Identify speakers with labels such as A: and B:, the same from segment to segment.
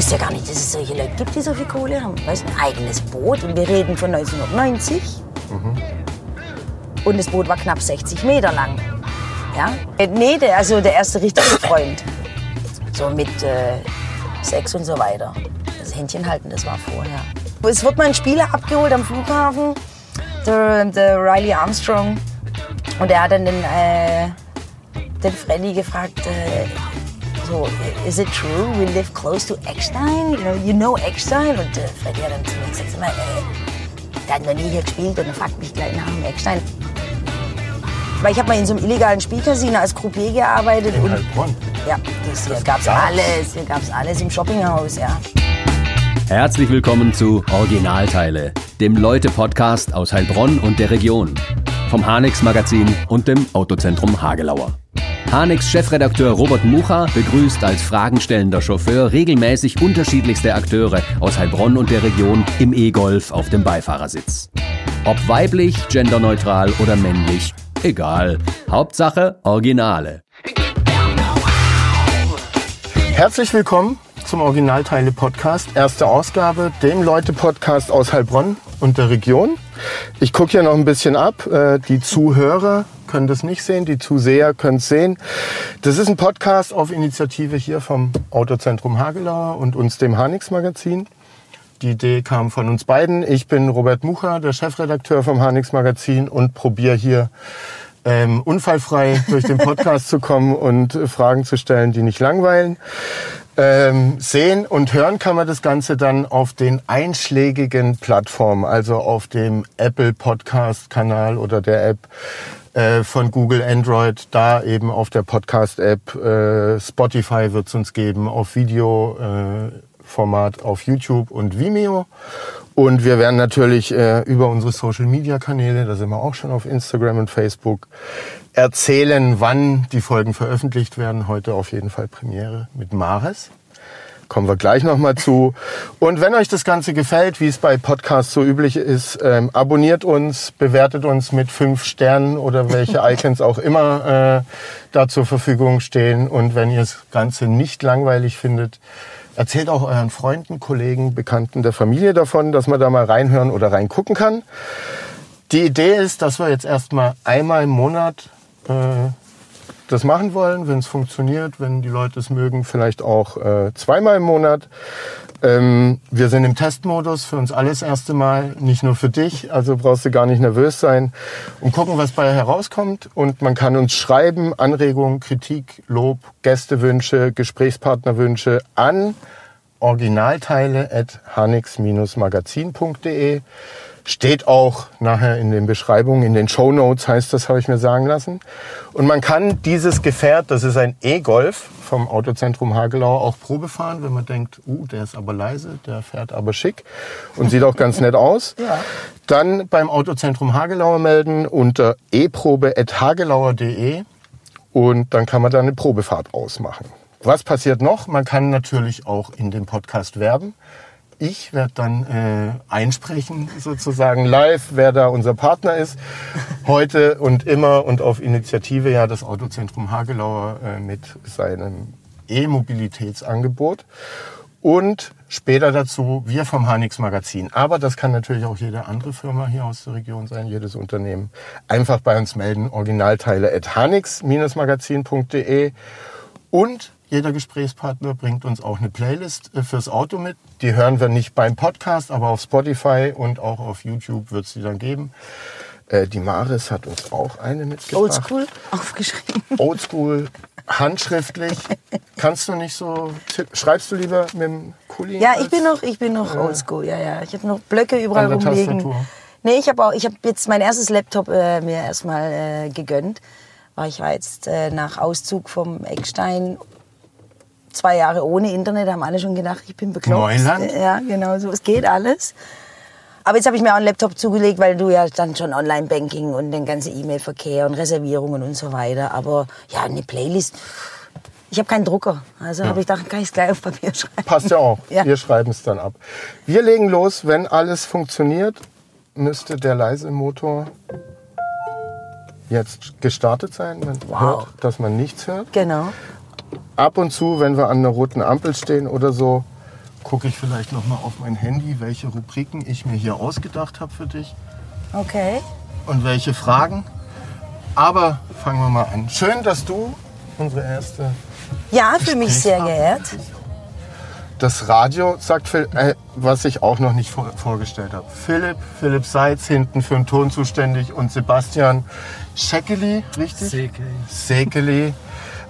A: wusste ja gar nicht, dass es solche Leute gibt, die so viel Kohle haben. Weißt, ein eigenes Boot und wir reden von 1990. Und das Boot war knapp 60 Meter lang. Ja? Äh, Nee, der, also der erste richtige Freund. So mit äh, Sex und so weiter. Das Händchen halten, das war vorher. Es wird mal ein Spieler abgeholt am Flughafen, der, der Riley Armstrong. Und er hat dann den, äh, den Freddy gefragt, äh, so, is it true we live close to Eckstein? You know, you know Eckstein? Und äh, Freddy hat dann zu mir gesagt, sag mal, äh, der hat noch nie hier gespielt und er fragt mich gleich nach dem Eckstein. Weil ich habe mal in so einem illegalen Spielcasino als Croupier gearbeitet.
B: In
A: und,
B: Heilbronn.
A: ja, das hier
B: Das
A: gab's
B: gab's?
A: alles. Hier gab's alles im Shoppinghaus, ja.
C: Herzlich willkommen zu Originalteile, dem Leute-Podcast aus Heilbronn und der Region. Vom Hanex Magazin und dem Autozentrum Hagelauer. Hanex Chefredakteur Robert Mucha begrüßt als fragenstellender Chauffeur regelmäßig unterschiedlichste Akteure aus Heilbronn und der Region im E-Golf auf dem Beifahrersitz. Ob weiblich, genderneutral oder männlich, egal. Hauptsache Originale.
B: Herzlich willkommen zum Originalteile-Podcast, erste Ausgabe, dem Leute-Podcast aus Heilbronn und der Region. Ich gucke hier noch ein bisschen ab. Äh, Die Zuhörer können das nicht sehen, die Zuseher können es sehen. Das ist ein Podcast auf Initiative hier vom Autozentrum Hagelauer und uns dem Hanix Magazin. Die Idee kam von uns beiden. Ich bin Robert Mucha, der Chefredakteur vom Hanix Magazin und probiere hier ähm, unfallfrei durch den Podcast zu kommen und Fragen zu stellen, die nicht langweilen. Ähm, sehen und hören kann man das Ganze dann auf den einschlägigen Plattformen, also auf dem Apple Podcast Kanal oder der App äh, von Google Android, da eben auf der Podcast App, äh, Spotify wird es uns geben, auf Video. Äh, auf YouTube und Vimeo. Und wir werden natürlich äh, über unsere Social-Media-Kanäle, da sind wir auch schon auf Instagram und Facebook, erzählen, wann die Folgen veröffentlicht werden. Heute auf jeden Fall Premiere mit Mares. Kommen wir gleich nochmal zu. Und wenn euch das Ganze gefällt, wie es bei Podcasts so üblich ist, ähm, abonniert uns, bewertet uns mit fünf Sternen oder welche Icons auch immer äh, da zur Verfügung stehen. Und wenn ihr das Ganze nicht langweilig findet, Erzählt auch euren Freunden, Kollegen, Bekannten der Familie davon, dass man da mal reinhören oder reingucken kann. Die Idee ist, dass wir jetzt erstmal einmal im Monat äh, das machen wollen, wenn es funktioniert, wenn die Leute es mögen, vielleicht auch äh, zweimal im Monat. Ähm, wir sind im Testmodus für uns alles erste Mal, nicht nur für dich, also brauchst du gar nicht nervös sein und gucken, was bei herauskommt. Und man kann uns schreiben, Anregungen, Kritik, Lob, Gästewünsche, Gesprächspartnerwünsche an originalteile at hanix-magazin.de. Steht auch nachher in den Beschreibungen, in den Show Notes heißt das, habe ich mir sagen lassen. Und man kann dieses Gefährt, das ist ein E-Golf vom Autozentrum Hagelau, auch Probe fahren, wenn man denkt, uh, der ist aber leise, der fährt aber schick und sieht auch ganz nett aus.
A: Ja.
B: Dann beim Autozentrum Hagelauer melden unter eprobe.hagelauer.de und dann kann man da eine Probefahrt ausmachen. Was passiert noch? Man kann natürlich auch in dem Podcast werben. Ich werde dann äh, einsprechen, sozusagen live, wer da unser Partner ist. Heute und immer und auf Initiative ja das Autozentrum Hagelauer äh, mit seinem E-Mobilitätsangebot. Und später dazu wir vom Hanix Magazin. Aber das kann natürlich auch jede andere Firma hier aus der Region sein, jedes Unternehmen. Einfach bei uns melden, Originalteile at hanix-magazin.de. Und jeder Gesprächspartner bringt uns auch eine Playlist äh, fürs Auto mit. Die hören wir nicht beim Podcast, aber auf Spotify und auch auf YouTube wird es die dann geben. Äh, Die Maris hat uns auch eine mitgebracht.
A: Oldschool aufgeschrieben.
B: Oldschool, handschriftlich. Kannst du nicht so Schreibst du lieber mit dem Kuli?
A: Ja, ich bin noch, ich bin noch oldschool, ja, ja. Ich habe noch Blöcke überall
B: An der
A: rumliegen.
B: Tastatur.
A: Nee, ich habe auch, ich habe jetzt mein erstes Laptop äh, mir erstmal äh, gegönnt. Weil ich war jetzt äh, nach Auszug vom Eckstein zwei Jahre ohne Internet, haben alle schon gedacht, ich bin bekloppt.
B: Neuland?
A: Ja, genau, so, es geht alles. Aber jetzt habe ich mir auch einen Laptop zugelegt, weil du ja dann schon Online-Banking und den ganzen E-Mail-Verkehr und Reservierungen und so weiter. Aber ja, eine Playlist. Ich habe keinen Drucker. Also habe ich gedacht, kann ich es gleich auf Papier schreiben.
B: Passt ja auch.
A: Ja.
B: Wir schreiben es dann ab. Wir legen los, wenn alles funktioniert, müsste der leise Motor jetzt gestartet sein. Man
A: Wow.
B: hört, dass man nichts hört.
A: Genau.
B: Ab und zu, wenn wir an einer roten Ampel stehen oder so, gucke ich vielleicht noch mal auf mein Handy, welche Rubriken ich mir hier ausgedacht habe für dich
A: Okay.
B: und welche Fragen. Aber fangen wir mal an. Schön, dass du unsere erste
A: Ja, für mich sehr geehrt.
B: das Radio, sagt Phil, äh, was ich auch noch nicht vor, vorgestellt habe. Philipp, Philipp Seitz hinten für den Ton zuständig und Sebastian Schekeli, richtig?
D: Sekeli.
B: Sekeli,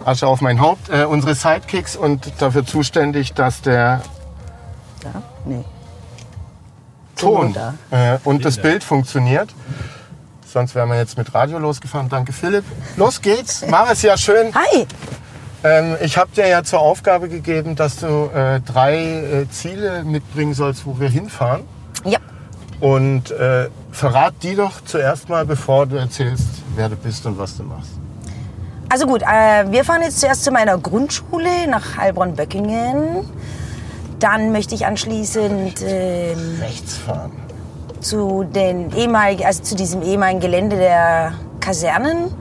B: Asche auf mein Haupt, äh, unsere Sidekicks und dafür zuständig, dass der
A: Ja? Nee.
B: Ton
A: da.
B: äh, und das Bild funktioniert. Sonst wären wir jetzt mit Radio losgefahren. Danke Philipp. Los geht's. Mach es ja schön.
A: Hi!
B: Ähm, ich habe dir ja zur Aufgabe gegeben, dass du äh, drei äh, Ziele mitbringen sollst, wo wir hinfahren.
A: Ja.
B: Und äh, verrat die doch zuerst mal, bevor du erzählst, wer du bist und was du machst.
A: Also gut, äh, wir fahren jetzt zuerst zu meiner Grundschule nach Heilbronn-Böckingen. Dann möchte ich anschließend ähm,
B: Rechts fahren.
A: zu, den ehemaligen, also zu diesem ehemaligen Gelände der Kasernen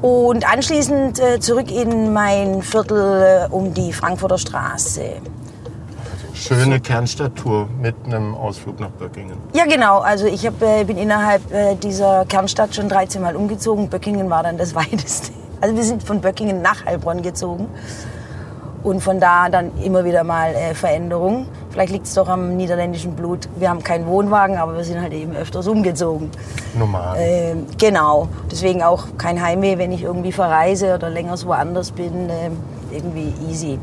A: und anschließend äh, zurück in mein Viertel äh, um die Frankfurter Straße.
B: Schöne Kernstadttour mit einem Ausflug nach Böckingen.
A: Ja, genau. Also ich hab, äh, bin innerhalb äh, dieser Kernstadt schon 13 Mal umgezogen. Böckingen war dann das weiteste. Also wir sind von Böckingen nach Heilbronn gezogen. Und von da dann immer wieder mal äh, Veränderungen. Vielleicht liegt es doch am niederländischen Blut. Wir haben keinen Wohnwagen, aber wir sind halt eben öfters umgezogen.
B: Normal.
A: Ähm, genau. Deswegen auch kein Heimweh, wenn ich irgendwie verreise oder länger woanders bin. ähm, irgendwie easy.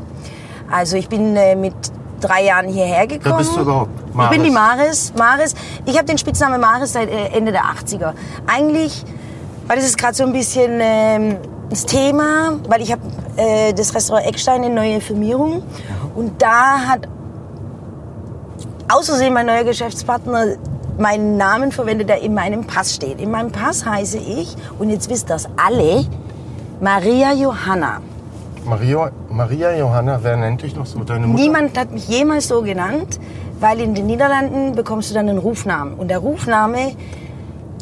A: Also ich bin äh, mit drei Jahren hierher gekommen.
B: bist du überhaupt?
A: Ich bin die
B: Maris.
A: Maris. Maris. Ich habe den Spitznamen Maris seit äh, Ende der 80er. Eigentlich, weil das ist gerade so ein bisschen ähm, das Thema, weil ich habe äh, das Restaurant Eckstein eine neue Firmierung und da hat außersehen mein neuer Geschäftspartner meinen Namen verwendet, der in meinem Pass steht. In meinem Pass heiße ich, und jetzt wisst das alle, Maria Johanna.
B: Maria, Maria Johanna, wer nennt dich noch so? Deine Mutter?
A: Niemand hat mich jemals so genannt, weil in den Niederlanden bekommst du dann einen Rufnamen. Und der Rufname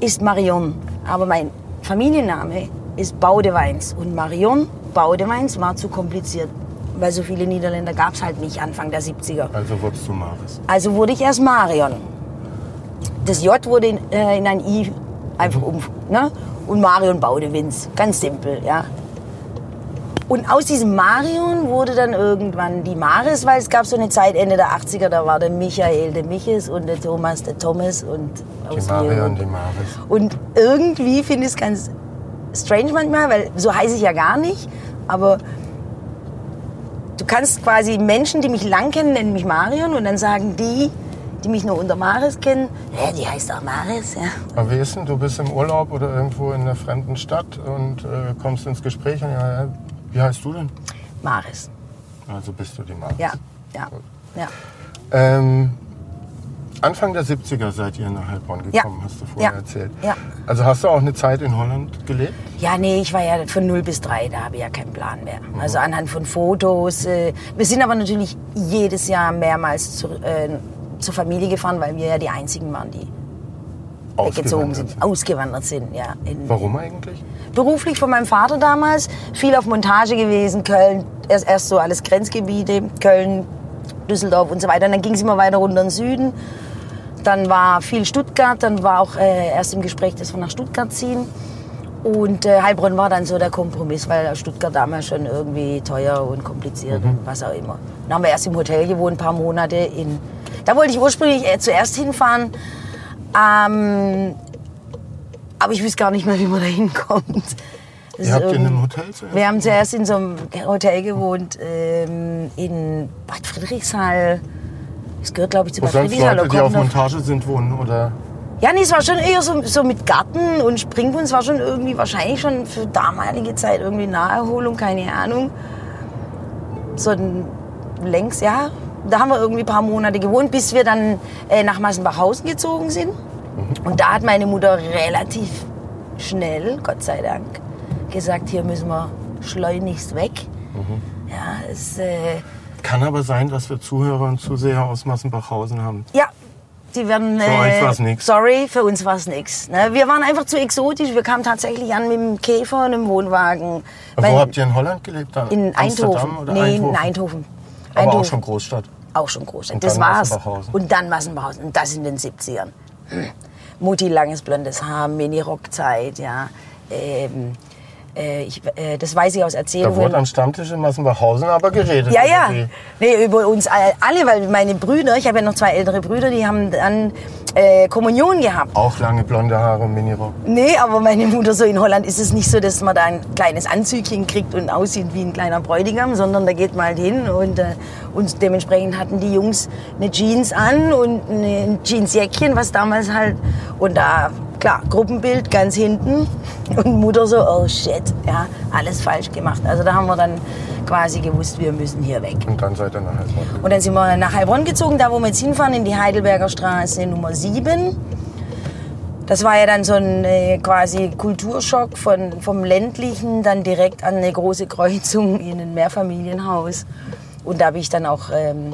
A: ist Marion. Aber mein Familienname ist Baudeweins. Und Marion Baudeweins war zu kompliziert. Weil so viele Niederländer gab es halt nicht Anfang der 70er.
B: Also wurdest du Maris.
A: Also wurde ich erst Marion. Das J wurde in, äh, in ein I einfach um. Ne? Und Marion Baudewins. Ganz simpel, ja. Und aus diesem Marion wurde dann irgendwann die Maris, weil es gab so eine Zeit Ende der 80er, da war der Michael der Michis und der Thomas der Thomas und
B: Die und die Maris.
A: Und irgendwie finde ich es ganz strange manchmal, weil so heiße ich ja gar nicht. Aber du kannst quasi Menschen, die mich lang kennen, nennen mich Marion und dann sagen die, die mich nur unter Maris kennen, ja, die heißt auch Maris, ja.
B: Aber wie ist denn, du bist im Urlaub oder irgendwo in einer fremden Stadt und äh, kommst ins Gespräch und ja, wie heißt du denn?
A: Maris,
B: Also bist du die Maris.
A: ja, ja, ja.
B: Ähm, Anfang der 70er seid ihr nach Heilbronn
A: Ja.
B: gekommen, hast du vorher
A: Ja.
B: erzählt.
A: Ja.
B: Also hast du auch eine Zeit in Holland gelebt?
A: Ja, nee, ich war ja von 0 bis 3, da habe ich ja keinen Plan mehr. Also anhand von Fotos. Äh, wir sind aber natürlich jedes Jahr mehrmals zu, äh, zur Familie gefahren, weil wir ja die Einzigen waren, die weggezogen
B: Ausgewandert
A: sind, ausgewandert sind. Ja, in,
B: Warum eigentlich?
A: beruflich von meinem Vater damals, viel auf Montage gewesen, Köln, erst, erst so alles Grenzgebiete, Köln, Düsseldorf und so weiter. Und dann ging es immer weiter runter in den Süden. Dann war viel Stuttgart, dann war auch äh, erst im Gespräch, dass wir nach Stuttgart ziehen. Und äh, Heilbronn war dann so der Kompromiss, weil Stuttgart damals schon irgendwie teuer und kompliziert und was auch immer. Dann haben wir erst im Hotel gewohnt, ein paar Monate. In, da wollte ich ursprünglich äh, zuerst hinfahren. Ähm, aber ich wüsste gar nicht mehr, wie man da hinkommt.
B: Ihr habt in einem Hotel zuerst?
A: Wir haben zuerst in so einem Hotel gewohnt ähm, in Bad Friedrichshall. Das gehört, glaube ich, zu Bad
B: sonst
A: Friedrichshall.
B: Leute, die auf Montage sind, wohnen oder?
A: ja, nee, es war schon eher so, so mit Garten und Springbrunnen. Es war schon irgendwie wahrscheinlich schon für damalige Zeit irgendwie Naherholung, keine Ahnung. So ein längs, ja. Da haben wir irgendwie ein paar Monate gewohnt, bis wir dann äh, nach Massenbachhausen gezogen sind. Und da hat meine Mutter relativ schnell, Gott sei Dank, gesagt, hier müssen wir schleunigst weg. Ja, es, äh,
B: Kann aber sein, dass wir Zuhörer und Zuseher aus Massenbachhausen haben.
A: Ja, die werden.
B: Für euch war's nix.
A: Sorry, für uns war es nichts. Ne? Wir waren einfach zu exotisch. Wir kamen tatsächlich an mit dem Käfer und einem Wohnwagen. Weil-
B: Wo habt ihr in Holland gelebt? Dann?
A: in
B: Amsterdam
A: Eindhoven.
B: Oder
A: nee,
B: Eindhoven?
A: in Eindhoven.
B: Aber auch
A: Eindhoven.
B: schon Großstadt.
A: Auch schon Großstadt.
B: Und
A: das
B: dann
A: war's.
B: Massenbachhausen.
A: Und dann Massenbachhausen. Und das in den 70ern. Hm. Mutti, langes blondes Haar, Mini-Rockzeit, ja. Ähm, äh, ich, äh, das weiß ich aus
B: Da
A: Erzählungen.
B: wurde am Stammtisch in Massenbachhausen aber geredet.
A: Ja, ja.
B: die-
A: Nee, über uns alle, alle, weil meine Brüder, ich habe ja noch zwei ältere Brüder, die haben dann äh, Kommunion gehabt.
B: Auch lange blonde Haare und Minirock.
A: Nee, aber meine Mutter so in Holland ist es nicht so, dass man da ein kleines Anzügchen kriegt und aussieht wie ein kleiner Bräutigam, sondern da geht man halt hin und, äh, und dementsprechend hatten die Jungs eine Jeans an und ein Jeansjäckchen, was damals halt und da klar Gruppenbild ganz hinten und Mutter so oh shit, ja alles falsch gemacht. Also da haben wir dann quasi gewusst, wir müssen hier weg.
B: Und dann seid ihr nach Heilbronn.
A: Und dann sind wir nach Heilbronn gezogen, da wo wir jetzt hinfahren, in die Heidelberger Straße Nummer 7. Das war ja dann so ein äh, quasi Kulturschock von, vom ländlichen dann direkt an eine große Kreuzung in ein Mehrfamilienhaus. Und da bin ich dann auch ähm,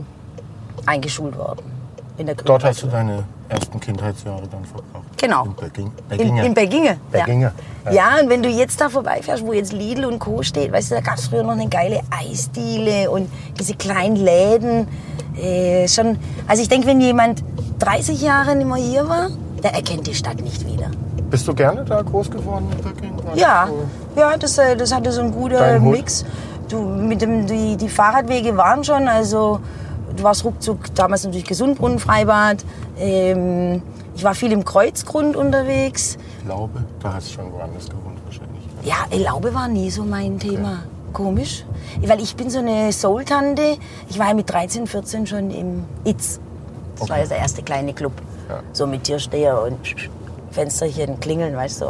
A: eingeschult worden. In der
B: Dort hast du deine ersten Kindheitsjahre dann verbracht.
A: Genau.
B: In Berging,
A: In,
B: Berginge.
A: in Berginge.
B: Berginge,
A: Ja.
B: ja.
A: und wenn du jetzt da vorbeifährst, wo jetzt Lidl und Co. steht, weißt du, da gab es früher noch eine geile Eisdiele und diese kleinen Läden. Äh, schon, also ich denke, wenn jemand 30 Jahre nicht mehr hier war, der erkennt die Stadt nicht wieder.
B: Bist du gerne da groß geworden in Berging?
A: Ja,
B: das so-
A: ja das, äh, das hatte so einen guten? Mix. Du, mit dem, die, die Fahrradwege waren schon, also du warst ruckzuck, damals natürlich Gesundbrunnen, Freibad. Ähm, ich war viel im Kreuzgrund unterwegs.
B: Glaube, da hast du schon woanders gewohnt wahrscheinlich.
A: Ja, Laube war nie so mein Thema. Komisch. Weil ich bin so eine Soul-Tante. Ich war ja mit 13, 14 schon im Itz. Das war
B: Okay.
A: ja der erste kleine Club.
B: Ja.
A: So mit Türsteher und Fensterchen klingeln, weißt du.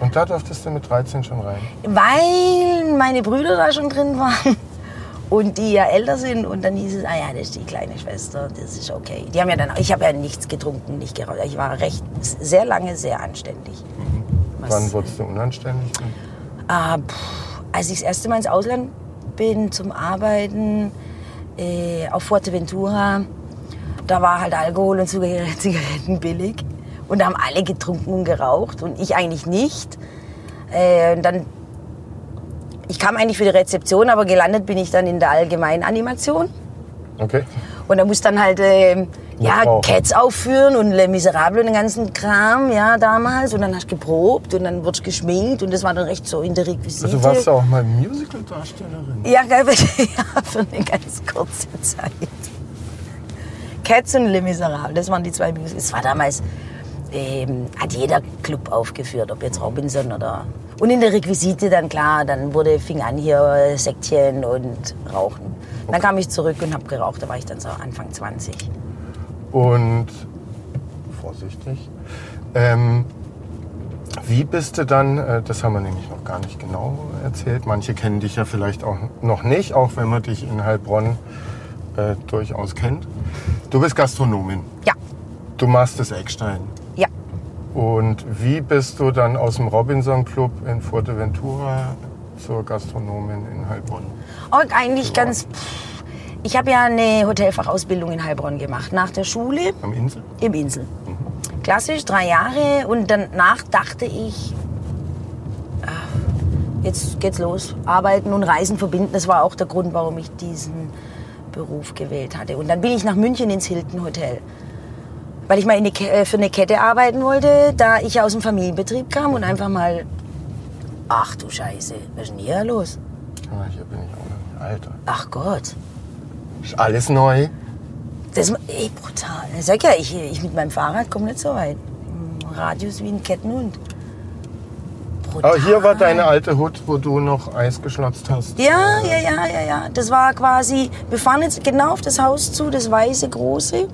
B: Und da durftest du mit 13 schon rein.
A: Weil meine Brüder da schon drin waren und die ja älter sind und dann hieß es, ah ja, das ist die kleine Schwester, das ist okay. Die haben ja dann, ich habe ja nichts getrunken, nicht geraucht. Ich war recht, sehr lange sehr anständig. Was-
B: Wann wurdest du unanständig?
A: Ah, pff, als ich das erste Mal ins Ausland bin zum Arbeiten äh, auf Fuerteventura, da war halt Alkohol und Zigaretten Zigaretten billig. Und da haben alle getrunken und geraucht und ich eigentlich nicht. Äh, und dann, ich kam eigentlich für die Rezeption, aber gelandet bin ich dann in der allgemeinen Animation.
B: Okay.
A: Und da muss dann halt äh, ja. Cats aufführen und Les Miserables und den ganzen Kram, ja, damals. Und dann hast du geprobt und dann wird geschminkt und das war dann recht so in der Requisite.
B: Also warst du auch mal Musical-Darstellerin?
A: Ja, ja, für eine ganz kurze Zeit. Cats und Les Miserables, das waren die zwei Musicals. Es war damals, ähm, hat jeder Club aufgeführt, ob jetzt Robinson oder... Und in der Requisite dann klar, dann wurde, fing an hier äh, Säckchen und Rauchen. Dann kam ich zurück und habe geraucht, da war ich dann so Anfang 20.
B: Und vorsichtig. Ähm, wie bist du dann, äh, das haben wir nämlich noch gar nicht genau erzählt, manche kennen dich ja vielleicht auch noch nicht, auch wenn man dich in Heilbronn äh, durchaus kennt. Du bist Gastronomin,
A: Ja,
B: du machst das Eckstein. Und wie bist du dann aus dem Robinson Club in Fuerteventura zur Gastronomin in Heilbronn?
A: Und eigentlich ganz... Pff, ich habe ja eine Hotelfachausbildung in Heilbronn gemacht. Nach der Schule
B: Am Insel?
A: Im Insel. Klassisch, drei Jahre. Und danach dachte ich, ah, jetzt geht's los. Arbeiten und Reisen verbinden. Das war auch der Grund, warum ich diesen Beruf gewählt hatte. Und dann bin ich nach München ins Hilton Hotel. Weil ich mal in eine, äh, für eine Kette arbeiten wollte, da ich ja aus dem Familienbetrieb kam und einfach mal, ach du Scheiße, was ist denn hier los?
B: Ah, hier bin ich auch noch nicht. Alter.
A: Ach Gott.
B: Ist alles neu.
A: Das ist ey, brutal. Ich sag ja, ich, ich mit meinem Fahrrad komme nicht so weit. Radius wie ein Kettenhund. Brutal.
B: Aber hier war deine alte Hut, wo du noch Eis geschlotzt hast.
A: Ja, ja, ja, ja, ja. Das war quasi, wir fahren jetzt genau auf das Haus zu, das weiße große.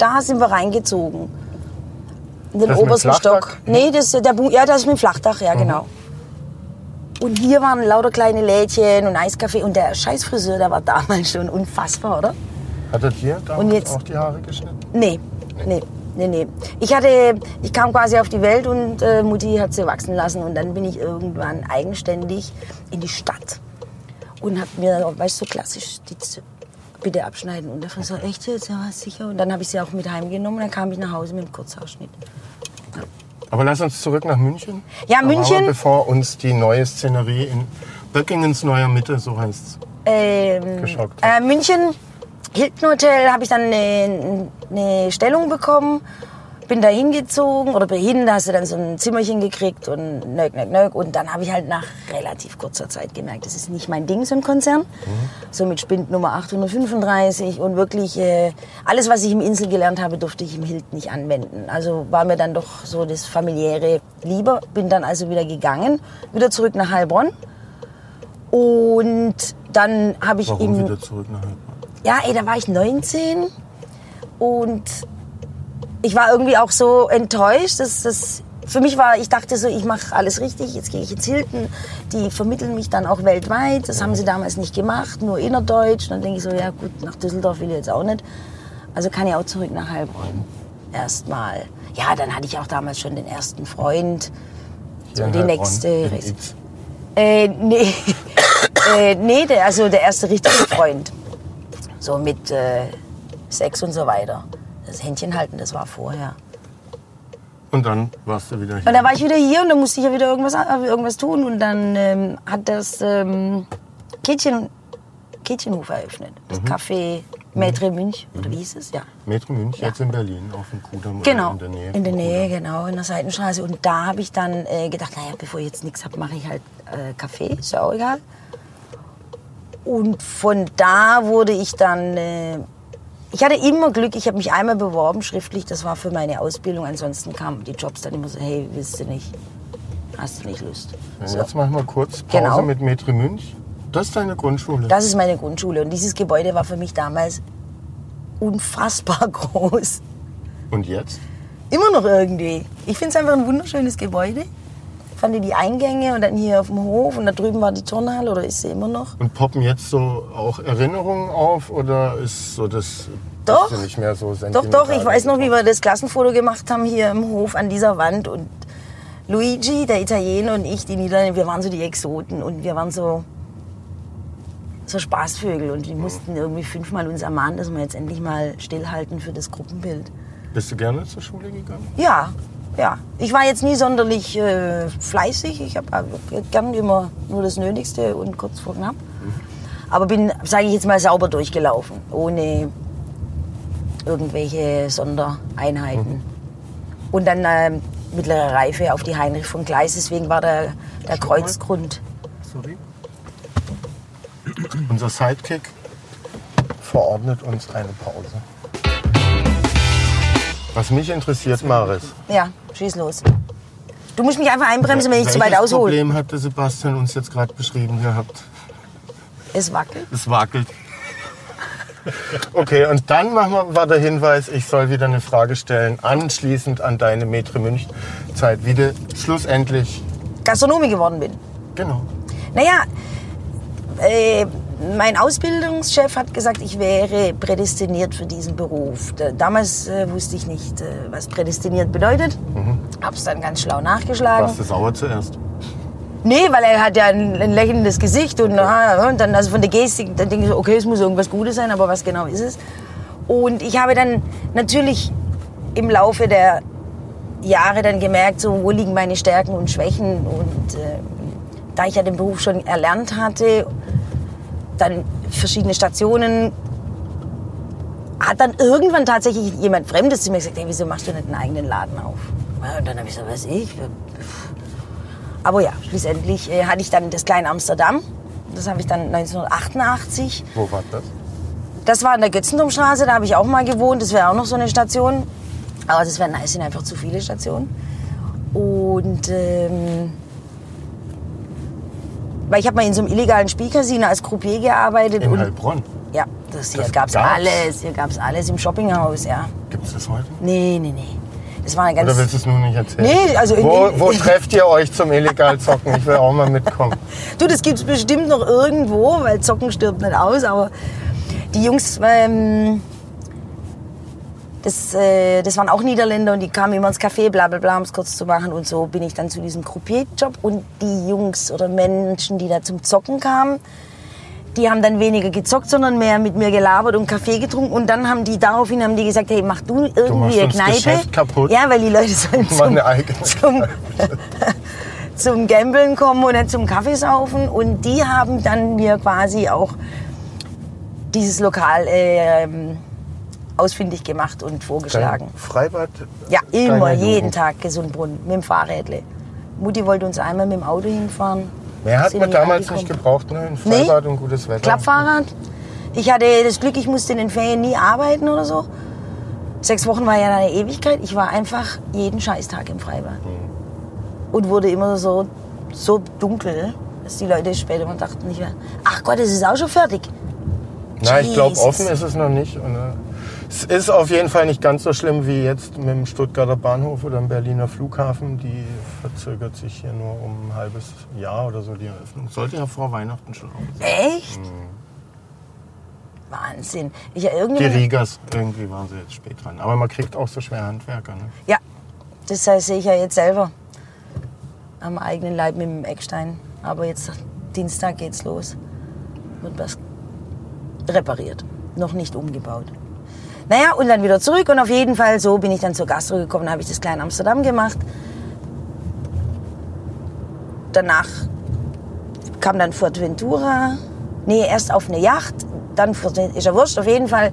A: Da sind wir reingezogen. In den
B: Das
A: obersten? Stock. Nee, das, der, Bu- ja, das ist mit dem Flachdach, ja, genau. Und hier waren lauter kleine Lädchen und Eiskaffee. Und der Scheißfriseur, der war damals schon unfassbar, oder?
B: Hattet ihr da
A: Und jetzt-
B: auch die Haare geschnitten?
A: Nee, nee, nee, nee. Ich hatte, ich kam quasi auf die Welt und äh, Mutti hat sie wachsen lassen und dann bin ich irgendwann eigenständig in die Stadt und hab mir, weißt du, so klassisch die bitte abschneiden und der Friseur echt jetzt, ja sicher und dann habe ich sie auch mit heimgenommen und dann kam ich nach Hause mit dem Kurzhaarschnitt.
B: Aber lass uns zurück nach München.
A: Ja, München.
B: Aber bevor uns die neue Szenerie in Böckingens neuer Mitte, so heißt's,
A: Ähm,
B: geschockt
A: äh. München, Hilton Hotel habe ich dann eine, eine Stellung bekommen, bin da hingezogen oder bin hin, da hast du dann so ein Zimmerchen gekriegt und nöck, nöck, nöck. Und dann habe ich halt nach relativ kurzer Zeit gemerkt, das ist nicht mein Ding, so ein Konzern. So mit Spind Nummer 835 und wirklich äh, alles, was ich im Insel gelernt habe, durfte ich im Hilton nicht anwenden. Also war mir dann doch so das familiäre lieber. Bin dann also wieder gegangen, wieder zurück nach Heilbronn. Und dann habe ich
B: Warum
A: im
B: wieder zurück nach Heilbronn?
A: ja, ey, da war ich 19 und ich war irgendwie auch so enttäuscht, dass das für mich war, ich dachte so, ich mache alles richtig, jetzt gehe ich ins Hilton, die vermitteln mich dann auch weltweit, das haben sie damals nicht gemacht, nur innerdeutsch. Und dann denke ich so, ja gut, nach Düsseldorf will ich jetzt auch nicht. Also kann ich auch zurück nach Heilbronn. Erstmal. Ja, dann hatte ich auch damals schon den ersten Freund. So die nächste. Äh, nee, äh, nee der, also der erste richtige Freund. So mit äh, Sex und so weiter. Das Händchen halten, das war vorher.
B: Und dann warst du wieder hier.
A: Und dann war ich wieder hier und dann musste ich ja wieder irgendwas, äh, irgendwas tun. Und dann ähm, hat das ähm, Kätchen, Kätchenhof eröffnet. Das Café Maître Münch, oder wie hieß es? Ja.
B: Metro München,
A: Ja.
B: jetzt in Berlin, auf dem Kudamm.
A: Genau,
B: In der Nähe.
A: in der Nähe,
B: Kudamm.
A: genau, in der Seitenstraße. Und da habe ich dann äh, gedacht, naja, bevor ich jetzt nichts habe, mache ich halt äh, Kaffee, ist ja auch egal. Und von da wurde ich dann, äh, ich hatte immer Glück, ich habe mich einmal beworben, schriftlich, das war für meine Ausbildung. Ansonsten kamen die Jobs dann immer so, hey, willst du nicht, hast du nicht Lust. So.
B: Jetzt machen wir kurz Pause
A: Genau.
B: mit Metro Münch. Das ist deine Grundschule.
A: Das ist meine Grundschule und dieses Gebäude war für mich damals unfassbar groß.
B: Und jetzt?
A: Immer noch irgendwie. Ich finde es einfach ein wunderschönes Gebäude. Fand ich die Eingänge und dann hier auf dem Hof und da drüben war die Turnhalle oder ist sie immer noch?
B: Und poppen jetzt so auch Erinnerungen auf oder ist so das
A: Doch.
B: nicht mehr so
A: Doch, doch, ich weiß noch, wie wir das Klassenfoto gemacht haben hier im Hof an dieser Wand und Luigi, der Italiener und ich, die Niederländer, wir waren so die Exoten und wir waren so, so Spaßvögel und wir mussten irgendwie fünfmal uns ermahnen, dass wir jetzt endlich mal stillhalten für das Gruppenbild.
B: Bist du gerne zur Schule gegangen?
A: Ja, ja. Ich war jetzt nie sonderlich äh, fleißig. Ich habe gern immer nur das Nötigste und kurz vor knapp. Aber bin, sage ich jetzt mal, sauber durchgelaufen, ohne irgendwelche Sondereinheiten. Und dann ähm, mittlere Reife auf die Heinrich von Gleis. Deswegen war der, der. Kreuzgrund.
B: Sorry. Unser Sidekick verordnet uns eine Pause. Was mich interessiert, Maris.
A: Ja, schieß los. Du musst mich einfach einbremsen, wenn ich zu weit
B: Welches
A: aushole.
B: Problem hatte Sebastian uns jetzt gerade beschrieben gehabt?
A: Es wackelt.
B: Es wackelt. Okay, und dann machen wir, war der Hinweis, ich soll wieder eine Frage stellen, anschließend an deine Metre Münch Zeit, wie du schlussendlich,
A: Gastronomie geworden bin.
B: genau,
A: Naja, äh, mein Ausbildungschef hat gesagt, ich wäre prädestiniert für diesen Beruf. Da- Damals äh, wusste ich nicht, äh, was prädestiniert bedeutet. Hab's dann ganz schlau nachgeschlagen.
B: warst du sauer zuerst?
A: Nee, weil er hat ja ein, ein lächelndes Gesicht und, ah, und dann also von der Gestik, dann denke ich okay, es muss irgendwas Gutes sein, aber was genau ist es? Und ich habe dann natürlich im Laufe der Jahre dann gemerkt, so, wo liegen meine Stärken und Schwächen und äh, da ich ja den Beruf schon erlernt hatte, dann verschiedene Stationen, hat dann irgendwann tatsächlich jemand Fremdes zu mir gesagt, hey, wieso machst du nicht einen eigenen Laden auf? Und dann habe ich so, was ich? Aber ja, schlussendlich äh, hatte ich dann das kleine Amsterdam. Das habe ich dann 1988.
B: Wo war das?
A: Das war in der Götzendomstraße, da habe ich auch mal gewohnt. Das wäre auch noch so eine Station. Aber das wären, es sind einfach zu viele Stationen. Und ähm, weil ich habe mal in so einem illegalen Spielcasino als Croupier gearbeitet.
B: In Heilbronn.
A: Ja, das hier
B: Das
A: gab's
B: gab's?
A: alles. Hier gab's alles im Shoppinghaus, ja.
B: Gibt es das heute?
A: Nee, nee, nee. Das war eine ganz.
B: Oder willst du es nur nicht erzählen?
A: Nee, also in-
B: wo,
A: in-
B: wo trefft ihr euch zum illegal zocken? Ich will auch mal mitkommen.
A: Du, das gibt's bestimmt noch irgendwo, weil Zocken stirbt nicht aus, aber die Jungs, ähm, das, äh, das waren auch Niederländer und die kamen immer ins Café, bla bla bla, um es kurz zu machen. Und so bin ich dann zu diesem Croupier-Job. Und die Jungs oder Menschen, die da zum Zocken kamen, die haben dann weniger gezockt, sondern mehr mit mir gelabert und Kaffee getrunken. Und dann haben die daraufhin haben die gesagt, hey, mach du irgendwie
B: machst
A: eine Kneipe.
B: Geschäft kaputt.
A: Ja, weil die Leute sollen zum, zum, zum Gambeln kommen und nicht zum Kaffeesaufen. Und die haben dann mir quasi auch dieses Lokal ähm, ausfindig gemacht und vorgeschlagen.
B: Dein Freibad?
A: Ja, immer, jeden
B: Jugend.
A: Tag Gesundbrunnen mit dem Fahrrädle. Mutti wollte uns einmal mit dem Auto hinfahren.
B: Mehr hat man damals
A: angekommen.
B: nicht gebraucht, ne? Ein
A: Nee.
B: Freibad und gutes Wetter.
A: Klappfahrrad. Ich hatte das Glück, ich musste in den Ferien nie arbeiten oder so. Sechs Wochen war ja eine Ewigkeit. Ich war einfach jeden Scheißtag im Freibad.
B: Mhm.
A: Und wurde immer so, so dunkel, dass die Leute später mal dachten, nicht mehr, ach Gott, es ist auch schon fertig.
B: Nein, ich glaube, offen ist es noch nicht. Äh, es ist auf jeden Fall nicht ganz so schlimm wie jetzt mit dem Stuttgarter Bahnhof oder dem Berliner Flughafen. Die verzögert sich hier nur um ein halbes Jahr oder so, die Eröffnung. Sollte ja vor Weihnachten schon auch sein.
A: Echt? Wahnsinn. Ich,
B: Die Rigas, irgendwie waren sie jetzt spät dran. Aber man kriegt auch so schwer Handwerker. Ne?
A: ja, das heißt, sehe ich ja jetzt selber am eigenen Leib mit dem Eckstein. Aber jetzt Dienstag geht's los. Wird was repariert, noch nicht umgebaut. Naja, und dann wieder zurück und auf jeden Fall so bin ich dann zur Gastro gekommen, habe ich das Klein Amsterdam gemacht. Danach kam dann Fuerteventura. Nee, erst auf eine Yacht, dann Fuerteventura, ist ja wurscht, auf jeden Fall.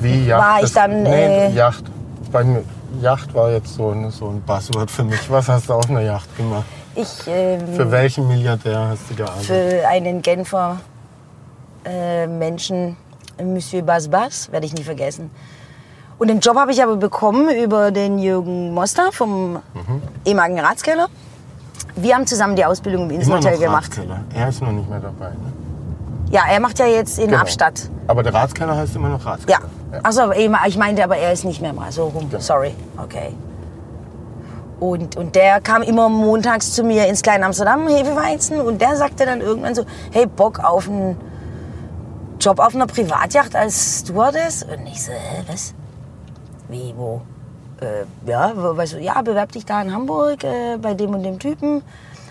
B: Wie Yacht?
A: War ich dann,
B: Nee,
A: äh,
B: Yacht. Bei Yacht war jetzt so ein, so ein Buzzword für mich. Was hast du auf einer Yacht gemacht?
A: Ich ähm,
B: Für welchen Milliardär hast du gearbeitet?
A: für einen Genfer äh, Menschen, Monsieur Bas Bas, werde ich nie vergessen. Und den Job habe ich aber bekommen über den Jürgen Moster vom ehemaligen Ratskeller. Wir haben zusammen die Ausbildung im Inselhotel gemacht.
B: Ratskeller. Er ist noch nicht mehr dabei. Ne?
A: Ja, er macht ja jetzt in
B: Genau.
A: Abstadt.
B: Aber der Ratskeller heißt immer noch
A: Ja.
B: Ratskeller.
A: Achso, ich meinte aber, er ist nicht mehr mal so rum.
B: Genau.
A: Sorry. Okay. Und, und der kam immer montags zu mir ins Klein Amsterdam, Hefeweizen, und der sagte dann irgendwann so, hey, Bock auf einen Job auf einer Privatjacht als Stewardess? Und ich so, hä, was? Wie, wo? Äh, ja, weißt du, ja, bewerb dich da in Hamburg äh, bei dem und dem Typen.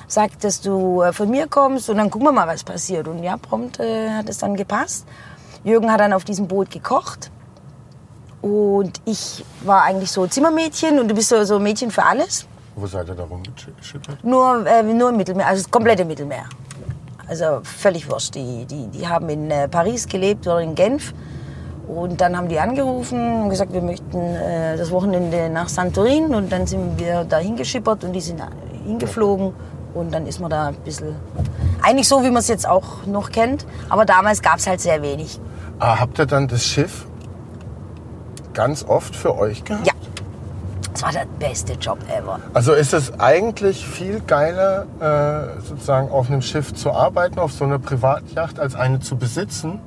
A: Sag, dass du äh, von mir kommst und dann gucken wir mal, was passiert. Und ja, prompt äh, hat es dann gepasst. Jürgen hat dann auf diesem Boot gekocht. Und ich war eigentlich so Zimmermädchen und du bist so, so Mädchen für alles.
B: Wo seid ihr da rumgeschüttert?
A: Nur, äh, nur im Mittelmeer, also das komplette Mittelmeer. Also völlig wurscht. Die, die, die haben in äh, Paris gelebt oder in Genf. Und dann haben die angerufen und gesagt, wir möchten äh, das Wochenende nach Santorin. Und dann sind wir da hingeschippert und die sind hingeflogen. Und dann ist man da ein bisschen, eigentlich so, wie man es jetzt auch noch kennt. Aber damals gab es halt sehr wenig.
B: Ah, habt ihr dann das Schiff ganz oft für euch gehabt?
A: Ja, das war der beste Job ever.
B: Also ist es eigentlich viel geiler, äh, sozusagen auf einem Schiff zu arbeiten, auf so einer Privatjacht, als eine zu besitzen?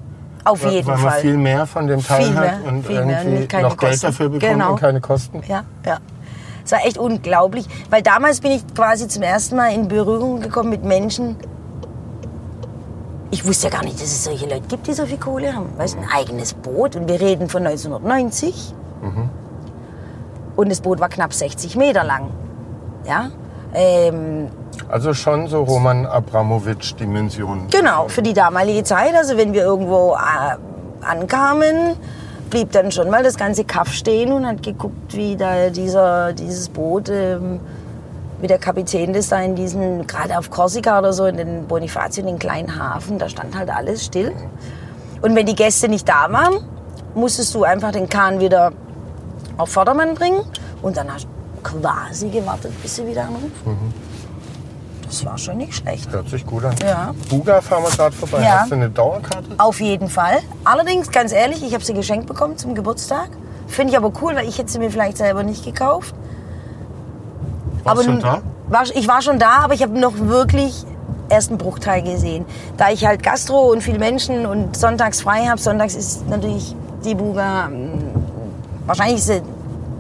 A: Auf
B: Weil-
A: jeden
B: weil man
A: Fall.
B: viel mehr von dem Teil
A: Viel
B: hat
A: mehr,
B: und
A: viel mehr,
B: irgendwie
A: keine
B: noch Geld
A: Kosten.
B: dafür bekommt
A: Genau.
B: und keine Kosten.
A: Ja, ja. Es war echt unglaublich, weil damals bin ich quasi zum ersten Mal in Berührung gekommen mit Menschen. Ich wusste ja gar nicht, dass es solche Leute gibt, die so viel Kohle haben. Weißt, ein eigenes Boot und wir reden von 1990. Und das Boot war knapp 60 Meter lang. Ja? Ähm,
B: Also schon so Roman Abramowitsch-Dimensionen.
A: Genau, für die damalige Zeit. Also wenn wir irgendwo äh, ankamen, blieb dann schon mal das ganze Kaff stehen und hat geguckt, wie da dieser, dieses Boot, ähm, wie der Kapitän das da in diesen, gerade auf Korsika oder so, in den Bonifacio, in den kleinen Hafen, da stand halt alles still. Und wenn die Gäste nicht da waren, musstest du einfach den Kahn wieder auf Vordermann bringen und dann hast du quasi gewartet, bis sie wieder anrufen. Das war schon nicht schlecht.
B: Hört sich gut an.
A: Ja.
B: Buga fahren wir gerade vorbei.
A: Ja.
B: Hast du eine Dauerkarte?
A: Auf jeden Fall. Allerdings, ganz ehrlich, ich habe sie geschenkt bekommen zum Geburtstag. Finde ich aber cool, weil ich hätte sie mir vielleicht selber nicht gekauft.
B: Warst du
A: nun-
B: da?
A: War, ich war schon da, aber ich habe noch wirklich erst einen Bruchteil gesehen. Da ich halt Gastro und viele Menschen und sonntags frei habe, sonntags ist natürlich die Buga, mm, wahrscheinlich ist sie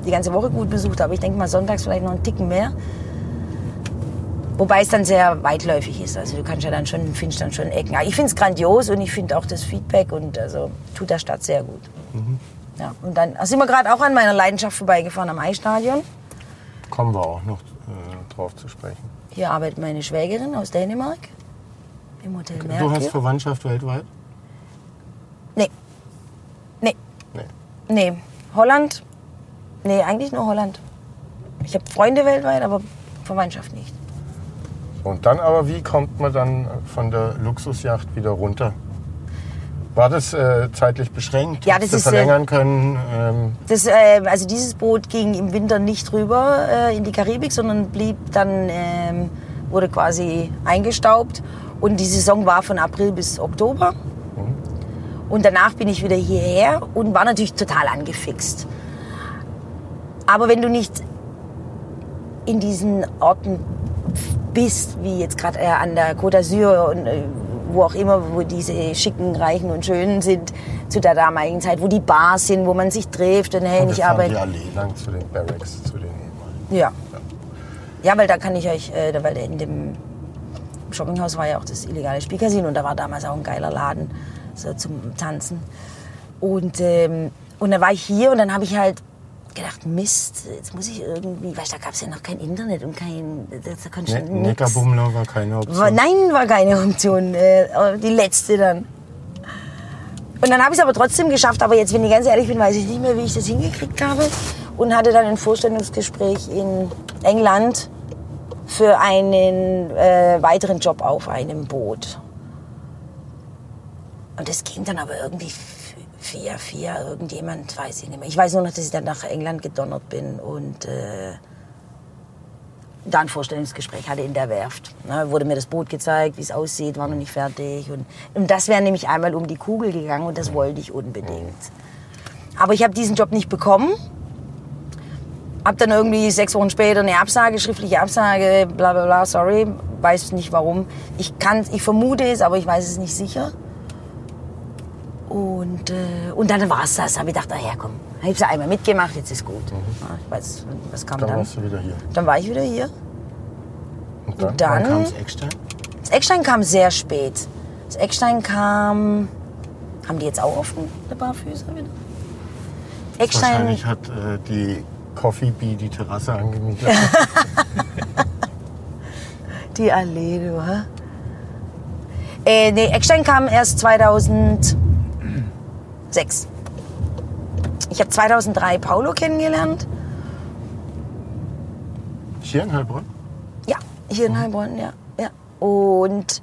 A: die ganze Woche gut besucht, aber ich denke mal sonntags vielleicht noch einen Ticken mehr. Wobei es dann sehr weitläufig ist. Also du kannst ja dann schon, findest dann schon Ecken. Aber ich finde es grandios und ich finde auch das Feedback und also tut der Stadt sehr gut. Ja, und dann sind wir gerade auch an meiner Leidenschaft vorbeigefahren am Eisstadion.
B: Kommen wir auch noch äh, drauf zu sprechen.
A: Hier arbeitet meine Schwägerin aus Dänemark im Hotel
B: Du hast. Verwandtschaft weltweit?
A: Nee. Nee.
B: Nee.
A: Nee. Holland? Nee, eigentlich nur Holland. Ich habe Freunde weltweit, aber Verwandtschaft nicht.
B: Und dann aber, wie kommt man dann von der Luxusjacht wieder runter? War das äh, zeitlich beschränkt?
A: Ja, das ist, äh,
B: verlängern können. Ähm,
A: Das, äh, also dieses Boot ging im Winter nicht rüber äh, in die Karibik, sondern blieb dann, ähm, wurde quasi eingestaubt. Und die Saison war von April bis Oktober. Und danach bin ich wieder hierher und war natürlich total angefixt. Aber wenn du nicht in diesen Orten bist, wie jetzt gerade äh, an der Côte d'Azur und äh, wo auch immer, wo diese schicken, reichen und schönen sind, zu der damaligen Zeit, wo die Bars sind, wo man sich trifft und hey,
B: und
A: ich arbeite.
B: die Allee lang zu den Barracks, zu den ehemaligen.
A: Ja. Ja, weil da kann ich euch, äh, weil in dem Shoppinghaus war ja auch das illegale Spielcasino und da war damals auch ein geiler Laden so zum Tanzen. Und, ähm, und dann war ich hier und dann habe ich halt gedacht, Mist, jetzt muss ich irgendwie, weißt du, da gab es ja noch kein Internet und kein, da, konnte ich
B: Ne. Neckarbummler war keine Option.
A: War, nein, war keine Option. Äh, die letzte dann. Und dann habe ich es aber trotzdem geschafft. Aber jetzt, wenn ich ganz ehrlich bin, weiß ich nicht mehr, wie ich das hingekriegt habe. Und hatte dann ein Vorstellungsgespräch in England für einen äh, weiteren Job auf einem Boot. Und das ging dann aber irgendwie vier, vier, irgendjemand, weiß ich nicht mehr. Ich weiß nur noch, dass ich dann nach England gedonnert bin und äh, da ein Vorstellungsgespräch hatte in der Werft. Ne, wurde mir das Boot gezeigt, wie es aussieht, war noch nicht fertig. Und, und das wäre nämlich einmal um die Kugel gegangen und das wollte ich unbedingt. Aber ich habe diesen Job nicht bekommen. Hab dann irgendwie sechs Wochen später eine Absage, schriftliche Absage, bla bla bla, sorry, weiß nicht warum. Ich, kann, ich vermute es, aber ich weiß es nicht sicher. Und, äh, und dann war es das. Hab ich gedacht, ah ja komm, ich einmal mitgemacht, jetzt ist gut. Ja, ich weiß, was kam
B: Dann
A: dann?
B: warst du wieder hier.
A: Dann war ich wieder hier.
B: Und dann,
A: dann-
B: kam es Eckstein.
A: Das Eckstein kam sehr spät. Das Eckstein kam. Haben die jetzt auch offen, der Barfüßer wieder? Eckstein.
B: Wahrscheinlich hat äh, die Coffee Bee die Terrasse angemietet.
A: Die Allee, du, hä? Äh, nee, Eckstein kam erst 2006. Ich habe 2003 Paulo kennengelernt.
B: Hier in Heilbronn?
A: Ja, hier in Heilbronn, ja. ja. Und,